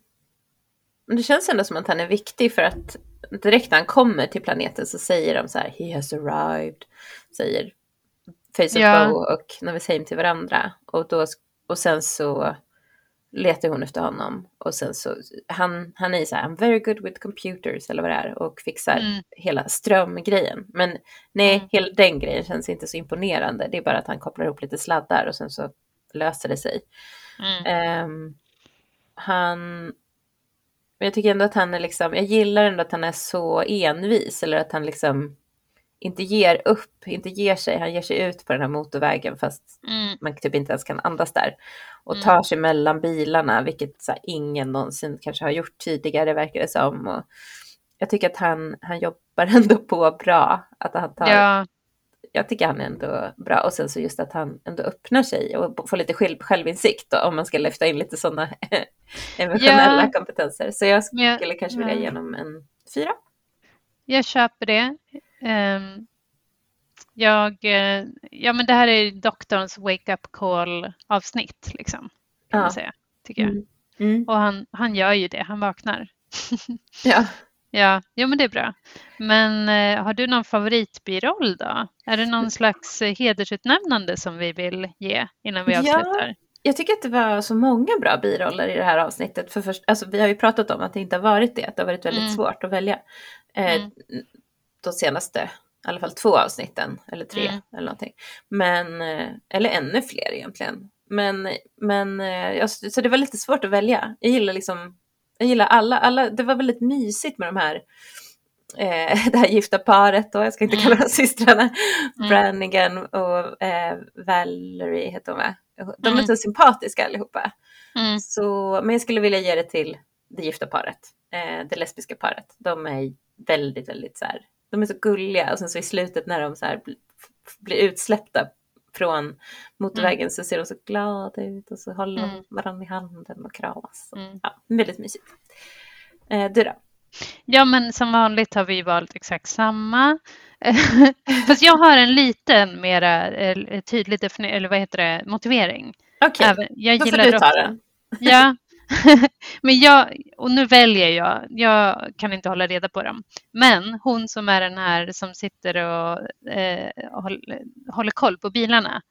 det känns ändå som att han är viktig för att direkt när han kommer till planeten så säger de så här, he has arrived, säger Face ja. Bow och Novisheim till varandra. Och, då, och sen så letar hon efter honom och sen så, han, han är så här, I'm very good with computers eller vad det är och fixar mm. hela strömgrejen. Men nej, mm. hela den grejen känns inte så imponerande. Det är bara att han kopplar ihop lite sladdar och sen så löser det sig. Mm. Um, han men jag tycker ändå att han är liksom, jag gillar ändå att han är så envis eller att han liksom inte ger upp, inte ger sig. Han ger sig ut på den här motorvägen fast mm. man typ inte ens kan andas där. Och mm. tar sig mellan bilarna, vilket så här, ingen någonsin kanske har gjort tidigare verkar det som. Och jag tycker att han, han jobbar ändå på bra. Att han tar, ja. jag tycker han är ändå bra. Och sen så just att han ändå öppnar sig och får lite själv, självinsikt då, om man ska lyfta in lite sådana emotionella ja. kompetenser. Så jag skulle ja. kanske vilja ge honom en fyra. Jag köper det. Um, jag, eh, ja men det här är doktorns wake up call avsnitt liksom. Kan ja. man säga, tycker jag. Mm. Mm. Och han, han gör ju det, han vaknar. ja. Ja, jo men det är bra. Men eh, har du någon favoritbiroll då? Är det någon slags eh, hedersutnämnande som vi vill ge innan vi avslutar? Ja, jag tycker att det var så många bra biroller i det här avsnittet. För först, alltså, vi har ju pratat om att det inte har varit det, att det har varit väldigt mm. svårt att välja. Eh, mm. De senaste, i alla fall två avsnitten, eller tre mm. eller någonting. Men, eh, eller ännu fler egentligen. Men, men eh, så det var lite svårt att välja. Jag gillar liksom jag gillar alla, alla, det var väldigt mysigt med de här eh, det här gifta paret då, jag ska inte mm. kalla dem systrarna, mm. Brannigan och eh, Valerie heter hon va? De är mm. så sympatiska allihopa. Mm. Så, men jag skulle vilja ge det till det gifta paret, eh, det lesbiska paret. De är väldigt, väldigt så här, de är så gulliga och sen så i slutet när de så här blir utsläppta från motorvägen mm. så ser de så glada ut och så håller de mm. varandra i handen och kramas. Mm. Ja, väldigt mysigt. Eh, du då? Ja, men som vanligt har vi valt exakt samma. Fast jag har en liten mera eh, tydlig eller vad heter det, motivering. Okej, okay. då får du ta den. Ja, men jag, och nu väljer jag, jag kan inte hålla reda på dem. Men hon som är den här som sitter och eh, håller, koll på bilarna.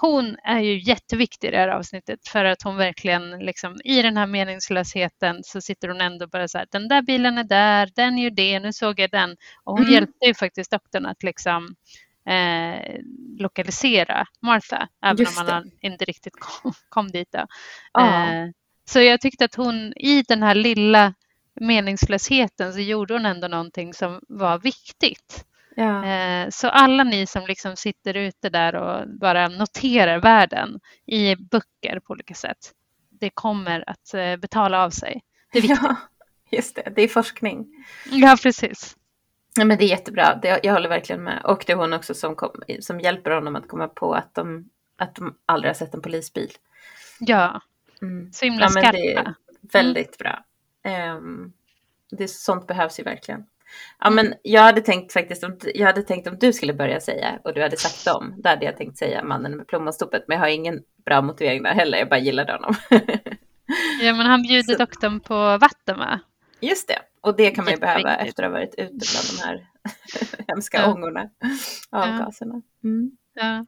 Hon är ju jätteviktig i det här avsnittet för att hon verkligen liksom i den här meningslösheten så sitter hon ändå bara så här, den där bilen är där, den gör det, nu såg jag den. Och hon mm. hjälpte ju faktiskt doktorn att liksom eh, lokalisera Martha, även om man inte riktigt kom, kom dit. Då. Ah. Eh, så jag tyckte att hon i den här lilla meningslösheten så gjorde hon ändå någonting som var viktigt. Ja. Eh, så alla ni som liksom sitter ute där och bara noterar världen i böcker på olika sätt, det kommer att eh, betala av sig. Det är viktigt. Ja, just det, det är forskning. Ja, precis. Ja, men det är jättebra, det, jag håller verkligen med. Och det är hon också som, kom, som hjälper honom att komma på att de, att de aldrig har sett en polisbil. Ja, Mm. Så himla ja, skarpa. Det är väldigt mm. bra. Um, det, sånt behövs ju verkligen. Ja, men jag hade tänkt faktiskt om, jag hade tänkt om du skulle börja säga och du hade sagt dem. Då hade jag tänkt säga mannen med plommonstopet, men jag har ingen bra motivering där heller. Jag bara gillade honom. ja, men han bjuder Så. doktorn på vatten va? Just det, och det kan man ju behöva efter att ha varit ute bland de här hemska ja. ångorna, avgaserna. Mm. Ja.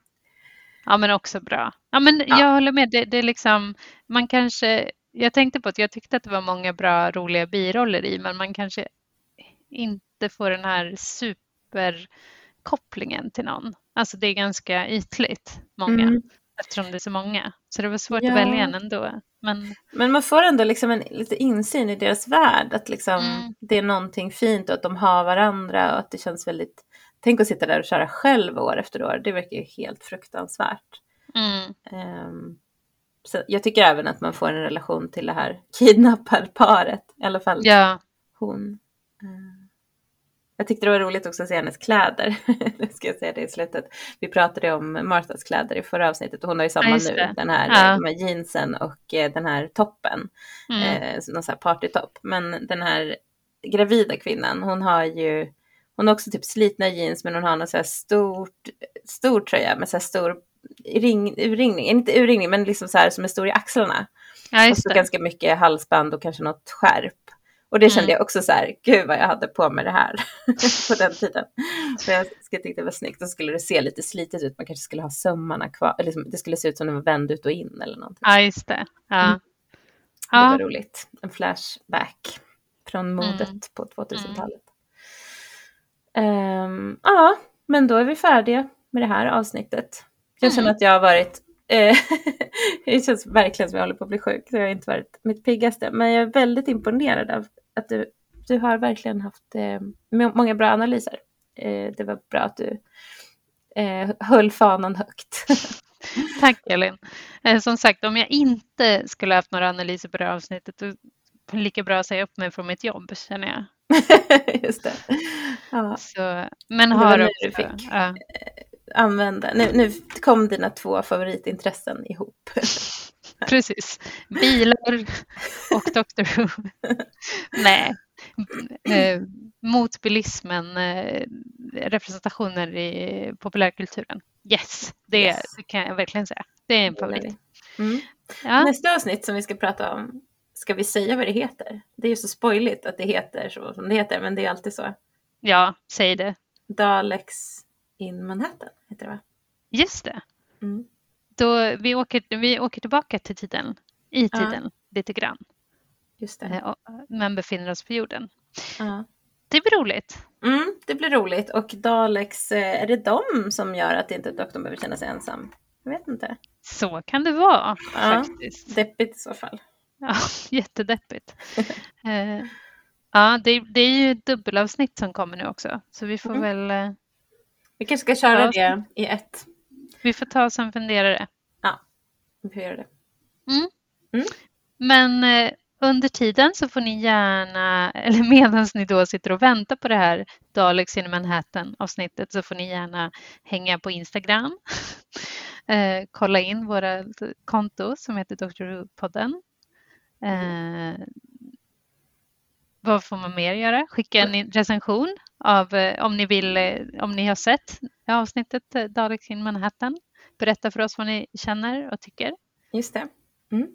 Ja, men också bra. Ja, men ja. jag håller med. Det, det är liksom, man kanske, jag tänkte på att jag tyckte att det var många bra, roliga biroller i, men man kanske inte får den här superkopplingen till någon. Alltså det är ganska ytligt, många, mm. eftersom det är så många. Så det var svårt ja. att välja en ändå. Men... men man får ändå liksom en, lite insyn i deras värld, att liksom mm. det är någonting fint och att de har varandra och att det känns väldigt Tänk att sitta där och köra själv år efter år. Det verkar ju helt fruktansvärt. Mm. Um, jag tycker även att man får en relation till det här kidnapparparet. I alla fall ja. hon. Uh, jag tyckte det var roligt också att se hennes kläder. ska jag säga det i slutet. Vi pratade om Marthas kläder i förra avsnittet och hon har ju samma ja, nu. Den här, ja. de här jeansen och eh, den här toppen. Mm. Eh, någon sån här partytopp. Men den här gravida kvinnan, hon har ju hon har också typ slitna jeans men hon har någon så här stort, stor tröja med så här stor ring, urringning, inte urringning men liksom så här som är stor i axlarna. Ja, och så ganska mycket halsband och kanske något skärp. Och det kände mm. jag också så här, gud vad jag hade på mig det här på den tiden. För jag tyckte det var snyggt. Då skulle det se lite slitet ut, man kanske skulle ha sömmarna kvar. Eller liksom, det skulle se ut som det var vänd ut och in eller någonting. Ja, just det. Ja. Mm. Det var roligt. En flashback från modet mm. på 2000-talet. Um, ja, men då är vi färdiga med det här avsnittet. Jag känner mm. att jag har varit, eh, det känns verkligen som jag håller på att bli sjuk, så jag har inte varit mitt piggaste. Men jag är väldigt imponerad av att du, du har verkligen haft eh, många bra analyser. Eh, det var bra att du eh, höll fanan högt. Tack Elin. Eh, som sagt, om jag inte skulle haft några analyser på det här avsnittet, då lika bra att säga upp mig från mitt jobb känner jag. Just det. Ja. Så, men har också... Du fick ja. Använda. Nu, nu kom dina två favoritintressen ihop. Precis. Bilar och Doctor Who. Nej. Eh, mot bilismen, eh, representationer i populärkulturen. Yes, det, yes. kan jag verkligen säga. Det är en favorit. Mm. Ja. Nästa avsnitt som vi ska prata om, ska vi säga vad det heter? Det är ju så spoiligt att det heter så som det heter, men det är alltid så. Ja, säg det. Daleks in Manhattan heter det va? Just det. Mm. Då vi, åker, vi åker tillbaka till tiden, i tiden, ja. lite grann. Just det. Eh, men befinner oss på jorden. Ja. Det blir roligt. Mm, det blir roligt och Daleks, eh, är det de som gör att inte doktorn behöver känna sig ensam? Jag vet inte. Så kan det vara ja, faktiskt. Deppigt i så fall. Ja, jättedeppigt. eh, ja, det, det, är ju dubbelavsnitt som kommer nu också, så vi får mm. väl... Vi kanske ska köra det i ett. Vi får ta oss en funderare. Ja, vi får göra det. Mm. Mm. Men eh, under tiden så får ni gärna, eller medan ni då sitter och väntar på det här Daleks in Manhattan avsnittet så får ni gärna hänga på Instagram. eh, kolla in våra konto som heter Dr. Who-podden. Eh, vad får man mer göra? Skicka en recension av eh, om ni vill, eh, om ni har sett avsnittet eh, Daleks in Manhattan. Berätta för oss vad ni känner och tycker. Just det. Mm.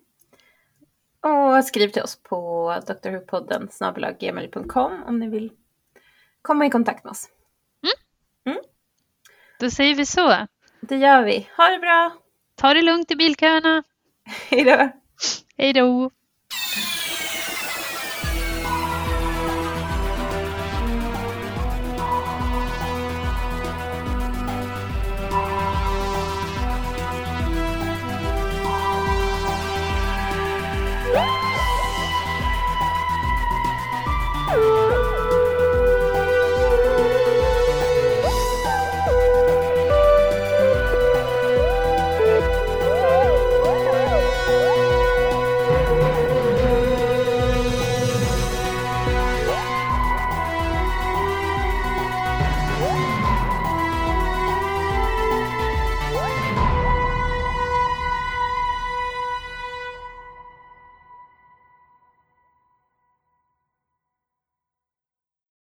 Och skriv till oss på drwhopodden gmail.com om ni vill komma i kontakt med oss. Mm. Mm. Då säger vi så. Det gör vi. Ha det bra! Ta det lugnt i bilköerna. Hej då! Hej då!